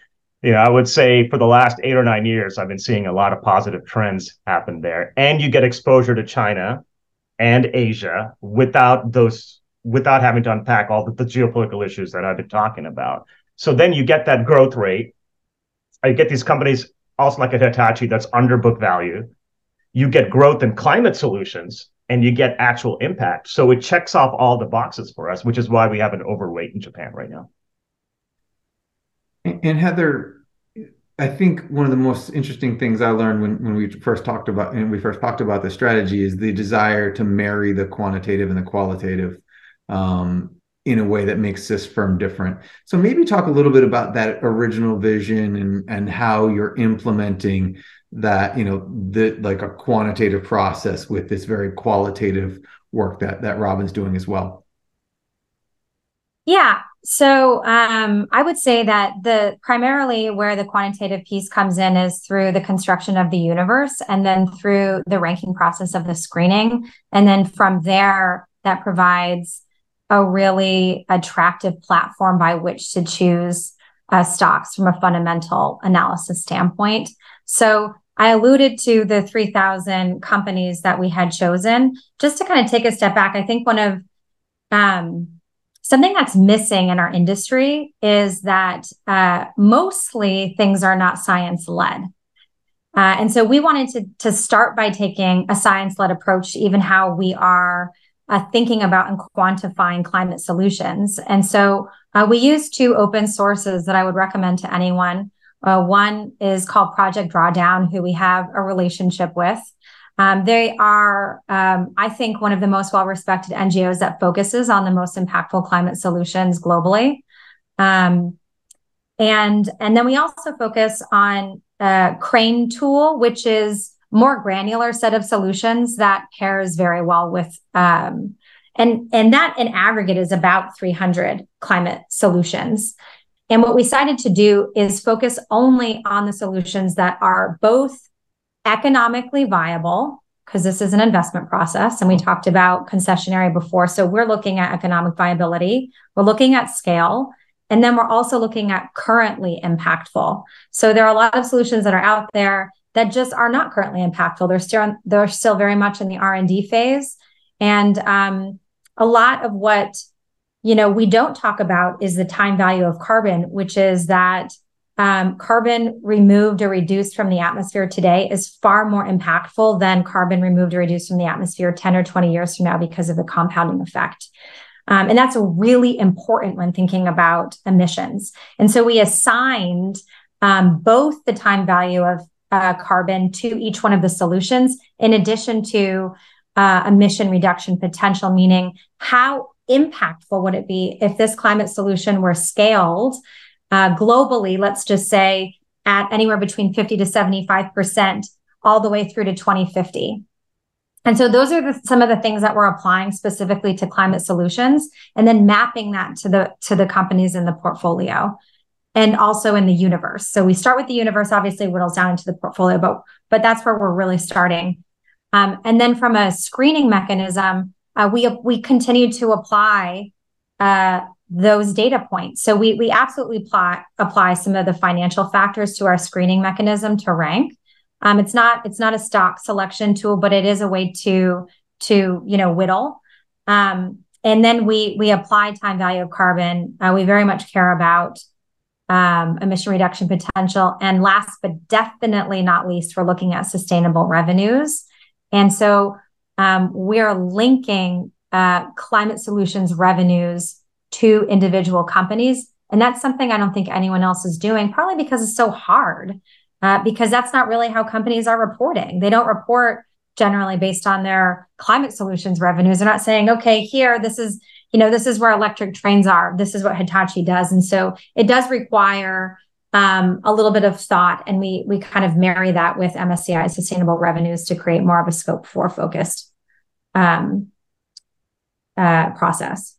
Speaker 3: know, I would say for the last eight or nine years, I've been seeing a lot of positive trends happen there. And you get exposure to China and Asia without those, without having to unpack all the, the geopolitical issues that I've been talking about. So then you get that growth rate. You get these companies also like a Hitachi that's under book value. You get growth in climate solutions and you get actual impact. So it checks off all the boxes for us, which is why we have an overweight in Japan right now.
Speaker 1: And Heather, I think one of the most interesting things I learned when, when we first talked about and we first talked about the strategy is the desire to marry the quantitative and the qualitative um, in a way that makes this firm different. So maybe talk a little bit about that original vision and and how you're implementing that, you know, the like a quantitative process with this very qualitative work that that Robin's doing as well.
Speaker 2: Yeah, so um, I would say that the primarily where the quantitative piece comes in is through the construction of the universe and then through the ranking process of the screening. And then from there, that provides a really attractive platform by which to choose uh, stocks from a fundamental analysis standpoint. So I alluded to the 3,000 companies that we had chosen. Just to kind of take a step back, I think one of um, something that's missing in our industry is that uh, mostly things are not science led. Uh, and so we wanted to, to start by taking a science led approach to even how we are uh, thinking about and quantifying climate solutions. And so uh, we use two open sources that I would recommend to anyone. Uh, one is called Project Drawdown, who we have a relationship with. Um, they are, um, I think, one of the most well respected NGOs that focuses on the most impactful climate solutions globally. Um, and, and then we also focus on uh, Crane Tool, which is more granular set of solutions that pairs very well with um, and and that in aggregate is about 300 climate solutions and what we decided to do is focus only on the solutions that are both economically viable because this is an investment process and we talked about concessionary before. So we're looking at economic viability we're looking at scale and then we're also looking at currently impactful. So there are a lot of solutions that are out there that just are not currently impactful. They're still they're still very much in the r&d phase. And um, a lot of what you know we don't talk about is the time value of carbon which is that um, carbon removed or reduced from the atmosphere today is far more impactful than carbon removed or reduced from the atmosphere 10 or 20 years from now because of the compounding effect. Um, and that's really important when thinking about emissions. And so we assigned um, both the time value of uh, carbon to each one of the solutions, in addition to uh, emission reduction potential, meaning how impactful would it be if this climate solution were scaled uh, globally, let's just say at anywhere between 50 to 75%, all the way through to 2050. And so those are the, some of the things that we're applying specifically to climate solutions and then mapping that to the to the companies in the portfolio and also in the universe. So we start with the universe, obviously whittles down into the portfolio, but but that's where we're really starting. Um, and then from a screening mechanism, uh, we we continue to apply uh, those data points. So we we absolutely apply apply some of the financial factors to our screening mechanism to rank. Um, it's not it's not a stock selection tool, but it is a way to to you know whittle. Um, and then we we apply time value of carbon. Uh, we very much care about um, emission reduction potential, and last but definitely not least, we're looking at sustainable revenues. And so um, we're linking uh, climate solutions revenues to individual companies. And that's something I don't think anyone else is doing, probably because it's so hard, uh, because that's not really how companies are reporting. They don't report generally based on their climate solutions revenues. They're not saying, okay, here, this is, you know, this is where electric trains are. This is what Hitachi does. And so it does require um, a little bit of thought, and we we kind of marry that with MSCI sustainable revenues to create more of a ScopeFour focused um, uh, process.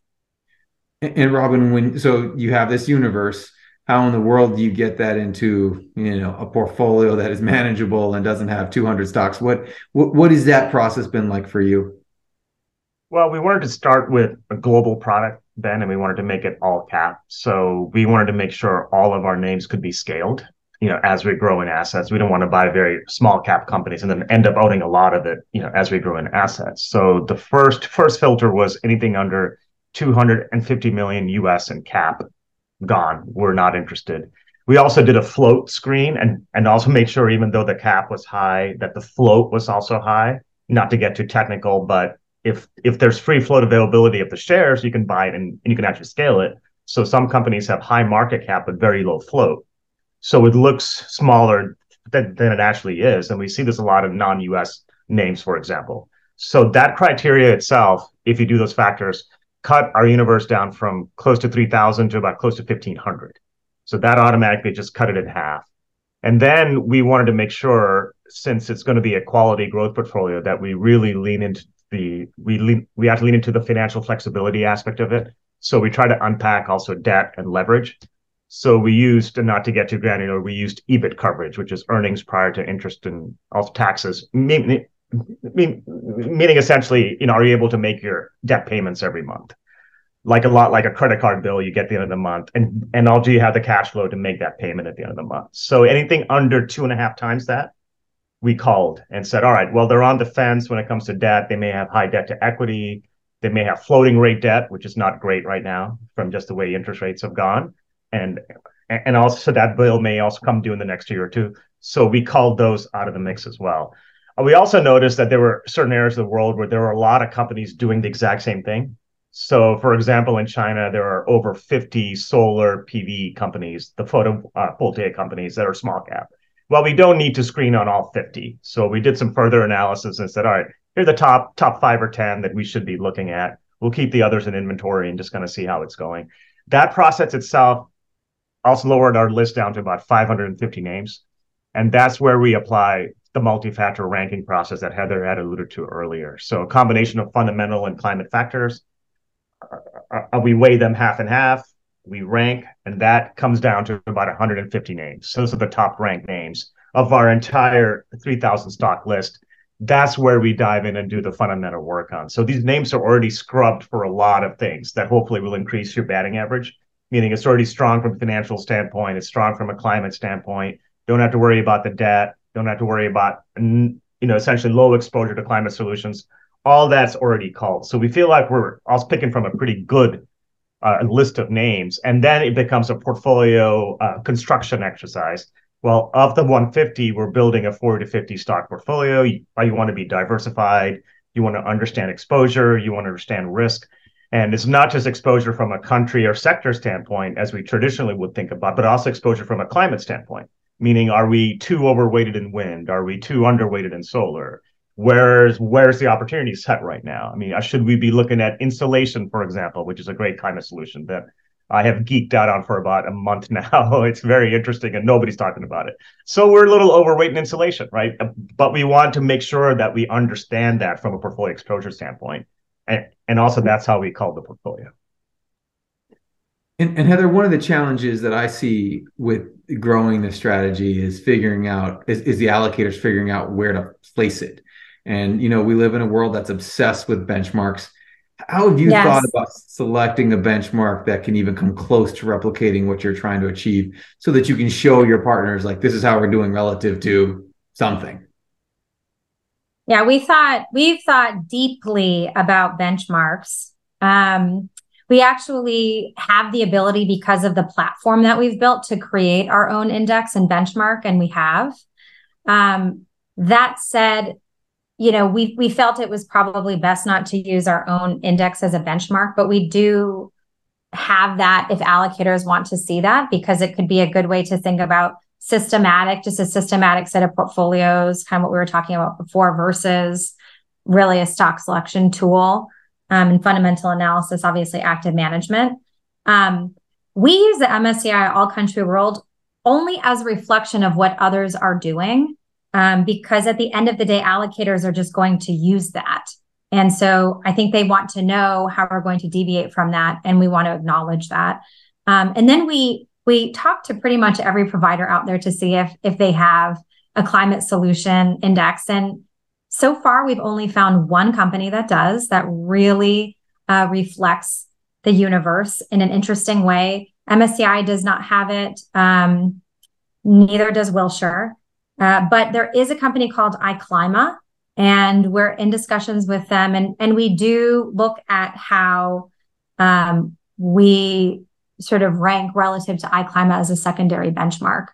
Speaker 1: And Robin, when so you have this universe, how in the world do you get that into you know a portfolio that is manageable and doesn't have 200 stocks? What what what has that process been like for you?
Speaker 3: Well, we wanted to start with a global product then, and we wanted to make it all cap. So we wanted to make sure all of our names could be scaled. You know, as we grow in assets, we don't want to buy very small cap companies and then end up owning a lot of it. You know, as we grow in assets. So the first first filter was anything under 250 million US in cap. Gone. We're not interested. We also did a float screen and and also made sure even though the cap was high, that the float was also high. Not to get too technical, but if if there's free float availability of the shares, you can buy it and, and you can actually scale it. So some companies have high market cap but very low float. So it looks smaller than, than it actually is. And we see this a lot in non-US names, for example. So that criteria itself, if you do those factors, cut our universe down from close to 3,000 to about close to 1,500. So that automatically just cut it in half. And then we wanted to make sure, since it's going to be a quality growth portfolio, that we really lean into the we lean, we have to lean into the financial flexibility aspect of it. So we try to unpack also debt and leverage. So we used, and not to get too granular, we used EBIT coverage, which is earnings prior to interest and also taxes, meaning essentially, you know, are you able to make your debt payments every month? Like a lot like a credit card bill, you get at the end of the month, and and also you have the cash flow to make that payment at the end of the month. So anything under two and a half times that, we called and said, all right, well, they're on the fence when it comes to debt. They may have high debt to equity. They may have floating rate debt, which is not great right now from just the way interest rates have gone. And and also that bill may also come due in the next year or two. So we called those out of the mix as well. Uh, we also noticed that there were certain areas of the world where there were a lot of companies doing the exact same thing. So, for example, in China, there are over 50 solar PV companies, the photovoltaic uh, companies that are small cap well, we don't need to screen on all 50. So we did some further analysis and said, all right, here are the top top five or 10 that we should be looking at. We'll keep the others in inventory and just kind of see how it's going. That process itself also lowered our list down to about 550 names. And that's where we apply the multi-factor ranking process that Heather had alluded to earlier. So a combination of fundamental and climate factors. Uh, uh we weigh them half and half. We rank, and that comes down to about 150 names. So those are the top ranked names of our entire 3,000 stock list. That's where we dive in and do the fundamental work on. So these names are already scrubbed for a lot of things that hopefully will increase your batting average. Meaning it's already strong from a financial standpoint. It's strong from a climate standpoint. Don't have to worry about the debt don't have to worry about you know essentially low exposure to climate solutions. All that's already called. So we feel like we're also picking from a pretty good uh, list of names, and then it becomes a portfolio uh, construction exercise. Well, of the 150, we're building a 40 to 50 stock portfolio. You, you want to be diversified. You want to understand exposure. You want to understand risk. And it's not just exposure from a country or sector standpoint, as we traditionally would think about, but also exposure from a climate standpoint meaning are we too overweighted in wind? Are we too underweighted in solar? Where's where's the opportunity set right now? I mean uh, should we be looking at insulation for example which is a great climate solution that i have geeked out on for about a month now. It's very interesting and nobody's talking about it. So we're a little overweight in insulation right? Uh, but we want to make sure that we understand that from a portfolio exposure standpoint. And, and also that's how we call the portfolio
Speaker 1: and, and, Heather, one of the challenges that I see with growing the strategy is figuring out is, is the allocators figuring out where to place it. And you know, we live in a world that's obsessed with benchmarks. How have you yes. thought about selecting a benchmark that can even come close to replicating what you're trying to achieve so that you can show your partners like this is how we're doing relative to something?
Speaker 2: Yeah, we thought we've thought deeply about benchmarks. Um, we actually have the ability because of the platform that we've built to create our own index and benchmark, and we have. Um, that said, you know, we we felt it was probably best not to use our own index as a benchmark, but we do have that if allocators want to see that because it could be a good way to think about systematic, just a systematic set of portfolios, kind of what we were talking about before, versus really a stock selection tool um, and fundamental analysis, obviously active management. Um, we use the MSCI All Country World only as a reflection of what others are doing, um, because at the end of the day, allocators are just going to use that. And so I think they want to know how we're going to deviate from that, and we want to acknowledge that. Um, and then we we talk to pretty much every provider out there to see if if they have a climate solution index and so far, we've only found one company that does that really uh, reflects the universe in an interesting way. MSCI does not have it. Um, neither does Wilshire. Uh, but there is a company called iClima, and we're in discussions with them. And, and we do look at how um, we sort of rank relative to iClima as a secondary benchmark.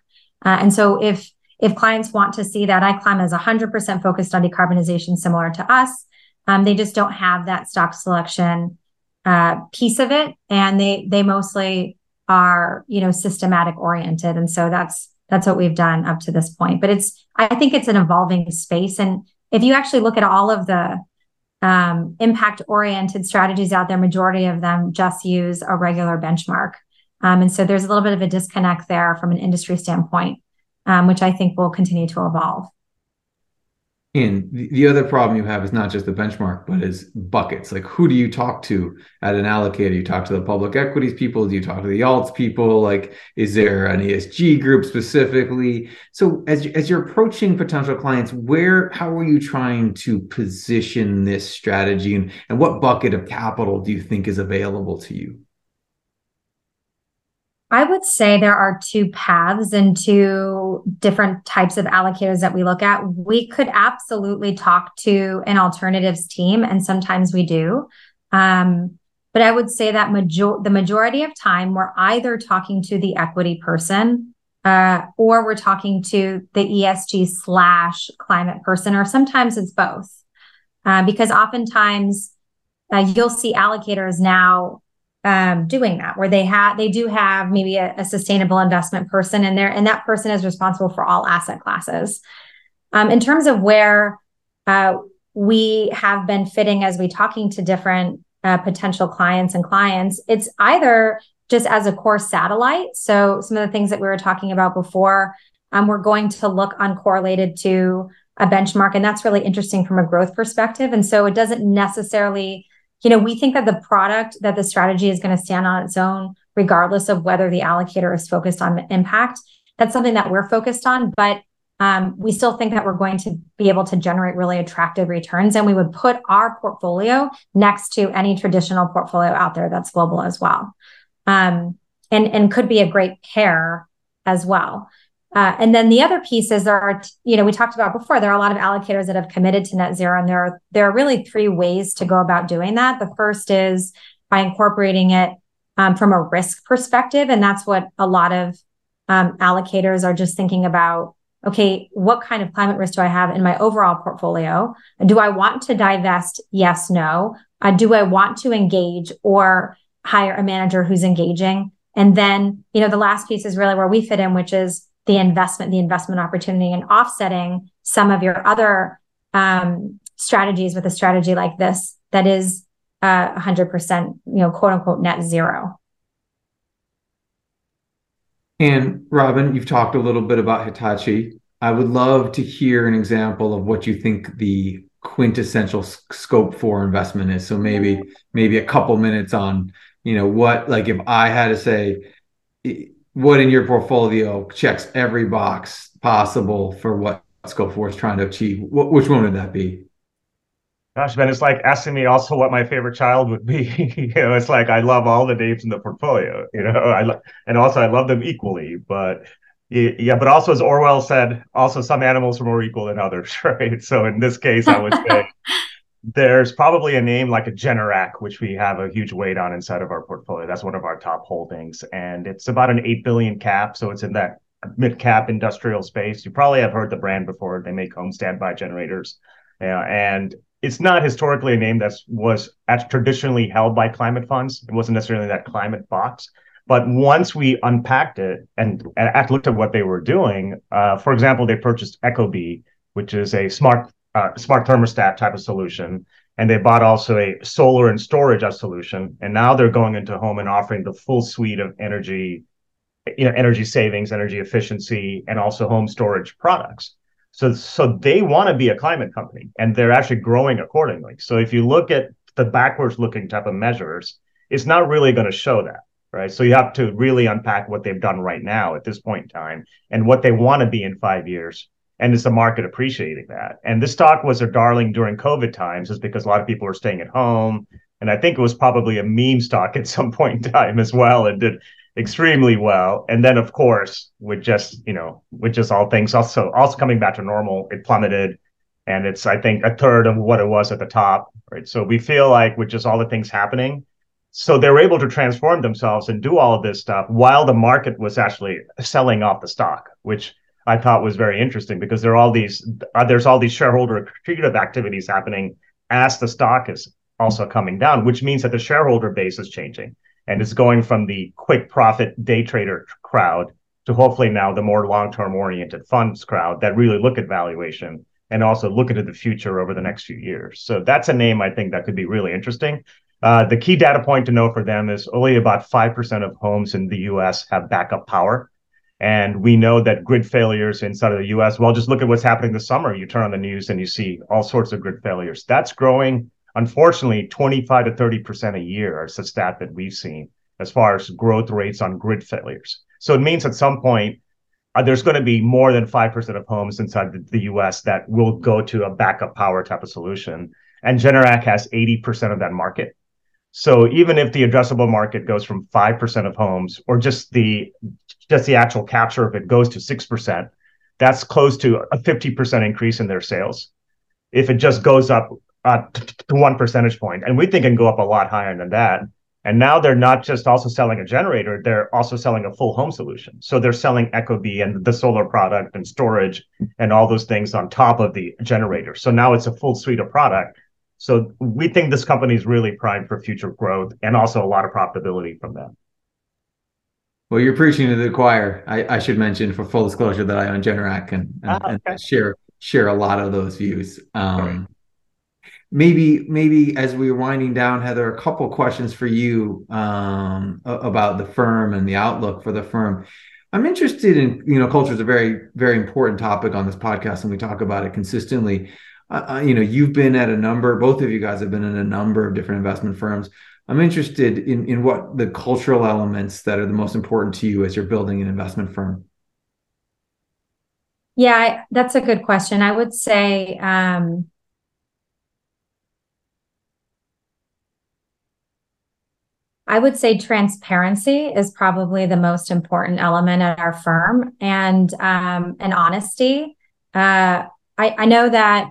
Speaker 2: Uh, and so if if clients want to see that, iClima is 100% focused on decarbonization, similar to us. Um, they just don't have that stock selection uh, piece of it, and they they mostly are you know systematic oriented, and so that's that's what we've done up to this point. But it's I think it's an evolving space, and if you actually look at all of the um, impact oriented strategies out there, majority of them just use a regular benchmark. Um, and so there's a little bit of a disconnect there from an industry standpoint um, which I think will continue to evolve.
Speaker 1: And the other problem you have is not just the benchmark, but is buckets. Like, who do you talk to at an allocator? You talk to the public equities people? Do you talk to the alts people? Like, is there an ESG group specifically? So, as as you're approaching potential clients, where how are you trying to position this strategy, and and what bucket of capital do you think is available to you?
Speaker 2: I would say there are two paths and two different types of allocators that we look at. We could absolutely talk to an alternatives team, and sometimes we do. Um, but I would say that major- the majority of time, we're either talking to the equity person uh, or we're talking to the ESG slash climate person, or sometimes it's both. Uh, because oftentimes uh, you'll see allocators now um, doing that, where they have they do have maybe a, a, sustainable investment person in there, and that person is responsible for all asset classes. Um, in terms of where uh, we have been fitting as we talking to different uh, potential clients and clients, it's either just as a core satellite. So some of the things that we were talking about before, um, we're going to look uncorrelated to a benchmark, and that's really interesting from a growth perspective. And so it doesn't necessarily, you know, we think that the product that the strategy is going to stand on its own, regardless of whether the allocator is focused on impact. That's something that we're focused on, but um, we still think that we're going to be able to generate really attractive returns. And we would put our portfolio next to any traditional portfolio out there that's global as well. Um, and, and could be a great pair as well. Uh, and then the other piece is there are, you know, we talked about before, there are a lot of allocators that have committed to net zero, and there are there are really three ways to go about doing that. The first is by incorporating it um, from a risk perspective, and that's what a lot of um, allocators are just thinking about okay, what kind of climate risk do I have in my overall portfolio? Do I want to divest? Yes, no. Uh, do I want to engage or hire a manager who's engaging? And then, you know, the last piece is really where we fit in, which is the investment, the investment opportunity and offsetting some of your other um, strategies with a strategy like this that is uh, 100%, you know, quote unquote net zero.
Speaker 1: And Robin, you've talked a little bit about Hitachi. I would love to hear an example of what you think the quintessential ScopeFour investment is. So maybe maybe a couple minutes on, you know, what like if I had to say what in your portfolio checks every box possible for what ScopeFour is trying to achieve, what, which one would that be?
Speaker 3: Gosh, Ben, it's like asking me also what my favorite child would be. you know, it's like I love all the names in the portfolio. You know, I lo- and also I love them equally. But yeah, but also as Orwell said, also some animals are more equal than others, right? So in this case, I would say there's probably a name like a Generac, which we have a huge weight on inside of our portfolio. That's one of our top holdings, and it's about an eight billion cap, so it's in that mid cap industrial space. You probably have heard the brand before. They make home standby generators. And it's not historically a name that was traditionally held by climate funds. It wasn't necessarily that climate box. But once we unpacked it and, and looked at what they were doing, uh, for example, they purchased ecobee, which is a smart uh, smart thermostat type of solution, and they bought also a solar and storage solution. And now they're going into home and offering the full suite of energy, you know, energy savings, energy efficiency, and also home storage products. So, so they want to be a climate company and they're actually growing accordingly. So if you look at the backwards looking type of measures, it's not really going to show that, right? So you have to really unpack what they've done right now at this point in time and what they want to be in five years. And is the market appreciating that? And this stock was a darling during COVID times, is because a lot of people were staying at home. And I think it was probably a meme stock at some point in time as well. and did extremely well. And then, of course, with just you know, with just all things also also coming back to normal, it plummeted, and it's I think a third of what it was at the top. Right. So we feel like with just all the things happening, so they were able to transform themselves and do all of this stuff while the market was actually selling off the stock, which I thought was very interesting because there are all these uh, there's all these shareholder accretive activities happening as the stock is also coming down, which means that the shareholder base is changing and it's going from the quick profit day trader crowd to hopefully now the more long-term oriented funds crowd that really look at valuation and also look into the future over the next few years. So that's a name I think that could be really interesting. Uh, the key data point to know for them is only about 5% of homes in the US have backup power. And we know that grid failures inside of the US, well, just look at what's happening this summer. You turn on the news and you see all sorts of grid failures. That's growing unfortunately 25 to 30% a year is the stat that we've seen as far as growth rates on grid failures. So it means at some point, uh, there's going to be more than 5% of homes inside the, the, US that will go to a backup power type of solution. And Generac has 80% of that market. So even if the addressable market goes from 5% of homes or just the just the actual capture of it goes to 6%, that's close to a 50% increase in their sales. If it just goes up uh, to one percentage point, and we think it can go up a lot higher than that. And now they're not just also selling a generator; they're also selling a full home solution. So they're selling ecobee and the solar product and storage and all those things on top of the generator. So now it's a full suite of product. So we think this company is really primed for future growth and also a lot of profitability from that.
Speaker 1: Well, you're preaching to the choir. I, I should mention, for full disclosure, that I own Generac and, and, ah, okay. and share share a lot of those views. Um, maybe maybe as we are winding down, Heather, a couple questions for you um, about the firm and the outlook for the firm. I'm interested in you know culture is a very very important topic on this podcast, and we talk about it consistently. Uh, you know, you've been at a number. Both of you guys have been in a number of different investment firms. I'm interested in in what the cultural elements that are the most important to you as you're building an investment firm.
Speaker 2: Yeah, I, that's a good question. I would say um, I would say transparency is probably the most important element at our firm, and um, and honesty. Uh, I, I know that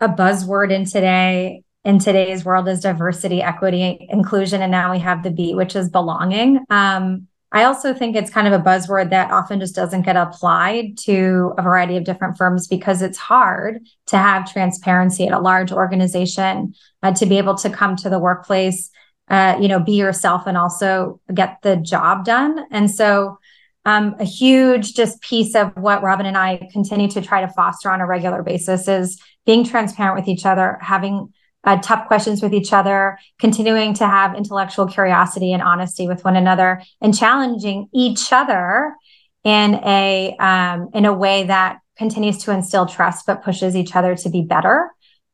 Speaker 2: a buzzword in today in today's world is diversity, equity, inclusion, and now we have the B, which is belonging. Um, I also think it's kind of a buzzword that often just doesn't get applied to a variety of different firms because it's hard to have transparency at a large organization uh, to be able to come to the workplace, uh, you know, be yourself and also get the job done. And so, um, a huge just piece of what Robin and I continue to try to foster on a regular basis is being transparent with each other, having uh, tough questions with each other, continuing to have intellectual curiosity and honesty with one another, and challenging each other in a um, in a way that continues to instill trust but pushes each other to be better.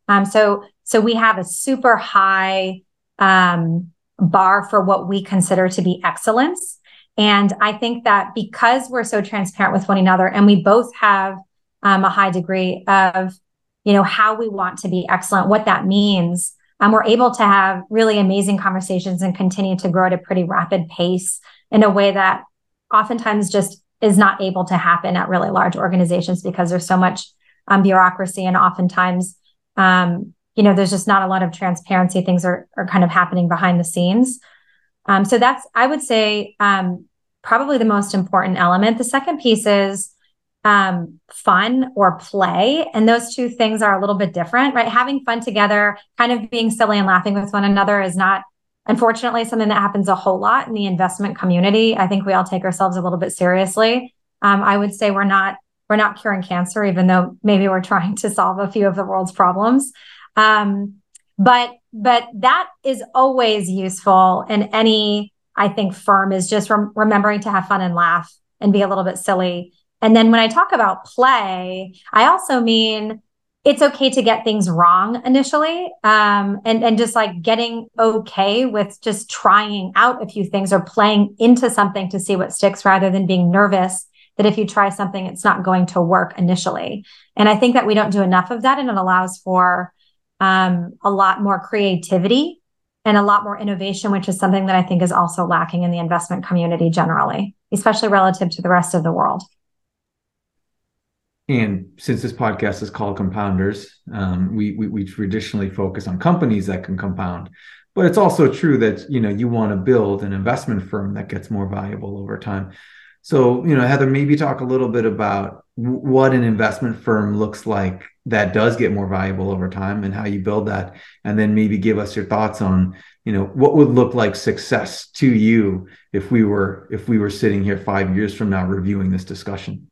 Speaker 2: Um, so so we have a super high um, bar for what we consider to be excellence. And I think that because we're so transparent with one another and we both have um, a high degree of you know, how we want to be excellent, what that means. Um, we're able to have really amazing conversations and continue to grow at a pretty rapid pace in a way that oftentimes just is not able to happen at really large organizations because there's so much um, bureaucracy and oftentimes um, you know there's just not a lot of transparency. Things are, are kind of happening behind the scenes. Um, so that's i would say um, probably the most important element. The second piece is um, fun or play. And those two things are a little bit different, right? Having fun together, kind of being silly and laughing with one another is not, unfortunately, something that happens a whole lot in the investment community. I think we all take ourselves a little bit seriously. Um, I would say we're not we're not curing cancer, even though maybe we're trying to solve a few of the world's problems. Um, but but that is always useful in any I think firm is just rem- remembering to have fun and laugh and be a little bit silly and then when I talk about play, I also mean it's okay to get things wrong initially um, and, and just like getting okay with just trying out a few things or playing into something to see what sticks rather than being nervous that if you try something, it's not going to work initially. And I think that we don't do enough of that. And it allows for um, a lot more creativity and a lot more innovation, which is something that I think is also lacking in the investment community generally, especially relative to the rest of the world
Speaker 1: and since this podcast is called compounders um, we, we, we traditionally focus on companies that can compound. But it's also true that you know you want to build an investment firm that gets more valuable over time. So you know heather maybe talk a little bit about what an investment firm looks like that does get more valuable over time and how you build that. And then maybe give us your thoughts on you know what would look like success to you if we were if we were sitting here five years from now reviewing this discussion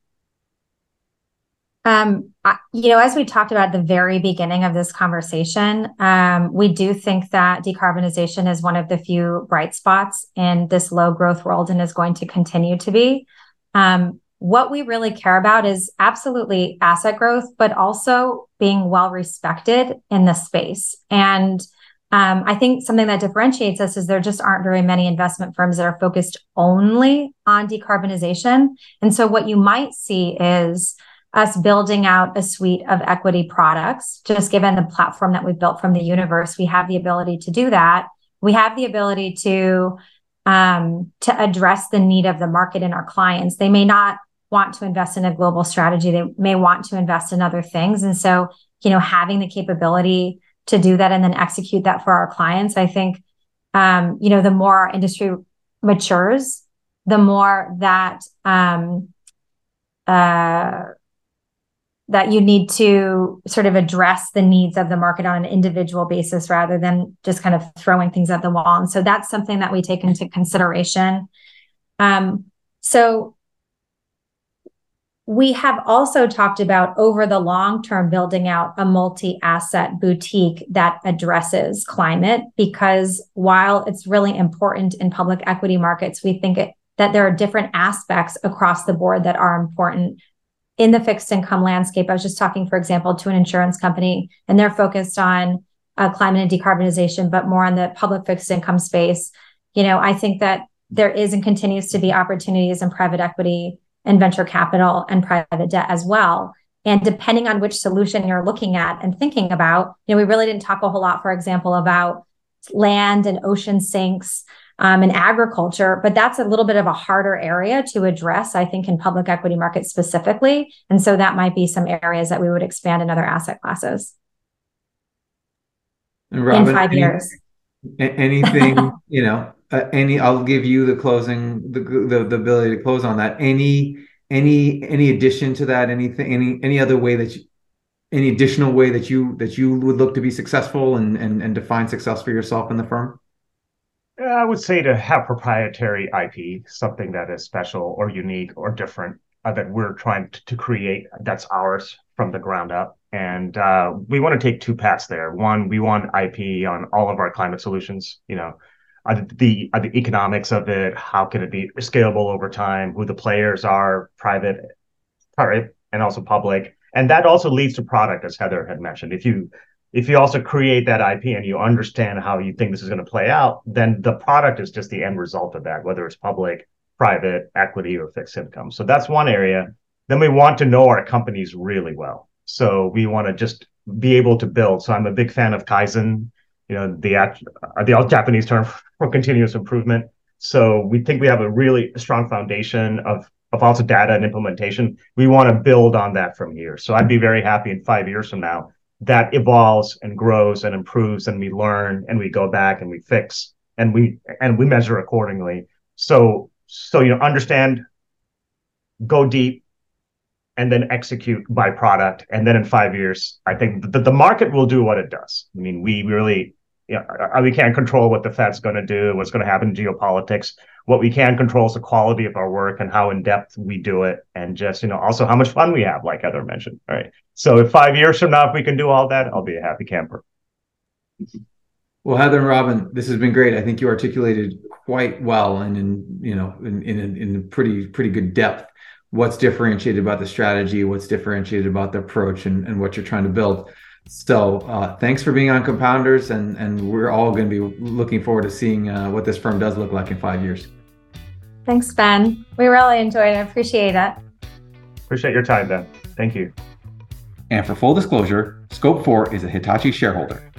Speaker 2: um, I, you know, as we talked about at the very beginning of this conversation, um, we do think that decarbonization is one of the few bright spots in this low growth world and is going to continue to be. Um, what we really care about is absolutely asset growth, but also being well respected in the space. And um, I think something that differentiates us is there just aren't very many investment firms that are focused only on decarbonization. And so what you might see is us building out a suite of equity products. Just given the platform that we've built from the universe, we have the ability to do that. We have the ability to um, to address the need of the market and our clients. They may not want to invest in a global strategy. They may want to invest in other things, and so you know, having the capability to do that and then execute that for our clients, I think, um, you know, the more our industry matures, the more that um, uh, that you need to sort of address the needs of the market on an individual basis rather than just kind of throwing things at the wall. And so that's something that we take into consideration. Um, so we have also talked about over the long term building out a multi asset boutique that addresses climate because while it's really important in public equity markets, we think it, that there are different aspects across the board that are important in the fixed income landscape. I was just talking, for example, to an insurance company, and they're focused on uh, climate and decarbonization, but more on the public fixed income space. You know, I think that there is and continues to be opportunities in private equity and venture capital and private debt as well. And depending on which solution you're looking at and thinking about, you know, we really didn't talk a whole lot, for example, about land and ocean sinks um, and agriculture, but that's a little bit of a harder area to address, I think, in public equity markets specifically. And so that might be some areas that we would expand in other asset classes.
Speaker 1: Robin,
Speaker 2: in five
Speaker 1: any,
Speaker 2: years.
Speaker 1: Anything, you know, uh, any i'll give you the closing the, the the ability to close on that any any any addition to that anything any any other way that you any additional way that you that you would look to be successful and and, and define success for yourself in the firm
Speaker 3: i would say to have proprietary ip something that is special or unique or different uh, that we're trying to, to, create that's ours from the ground up. And uh, we want to take two paths there. One we want ip on all of our climate solutions you know are the are the economics of it how can it be scalable over time who the players are private private and also public. And that also leads to product as heather had mentioned. If you if you also create that ip and you understand how you think this is going to play out then the product is just the end result of that whether it's public private equity or fixed income so that's one area then we want to know our companies really well so we want to just be able to build so i'm a big fan of kaizen you know the the Japanese term for continuous improvement. So we think we have a really strong foundation of of also data and implementation. We want to build on that from here. So I'd be very happy in five years from now that evolves and grows and improves, and we learn and we go back and we fix and we and we measure accordingly. So so you know understand, go deep, and then execute by product. And then in five years, I think that the market will do what it does. I mean, we really, you know, uh, we can't control what the Fed's going to do, what's going to happen in geopolitics. What we can control is the quality of our work and how in depth we do it, and just you know also how much fun we have, like Heather mentioned. All right. So if five years from now, if we can do all that, I'll be a happy camper.
Speaker 1: Well, Heather and Robin, this has been great. I think you articulated quite well and in you know in in, in pretty pretty good depth what's differentiated about the strategy, what's differentiated about the approach, and, and what you're trying to build. So uh, thanks for being on Compounders, and and we're all going to be looking forward to seeing uh, what this firm does look like in five years.
Speaker 2: Thanks, Ben. We really enjoyed it. I appreciate it.
Speaker 3: Appreciate your time, Ben. Thank you.
Speaker 1: And for full disclosure, ScopeFour is a Hitachi shareholder.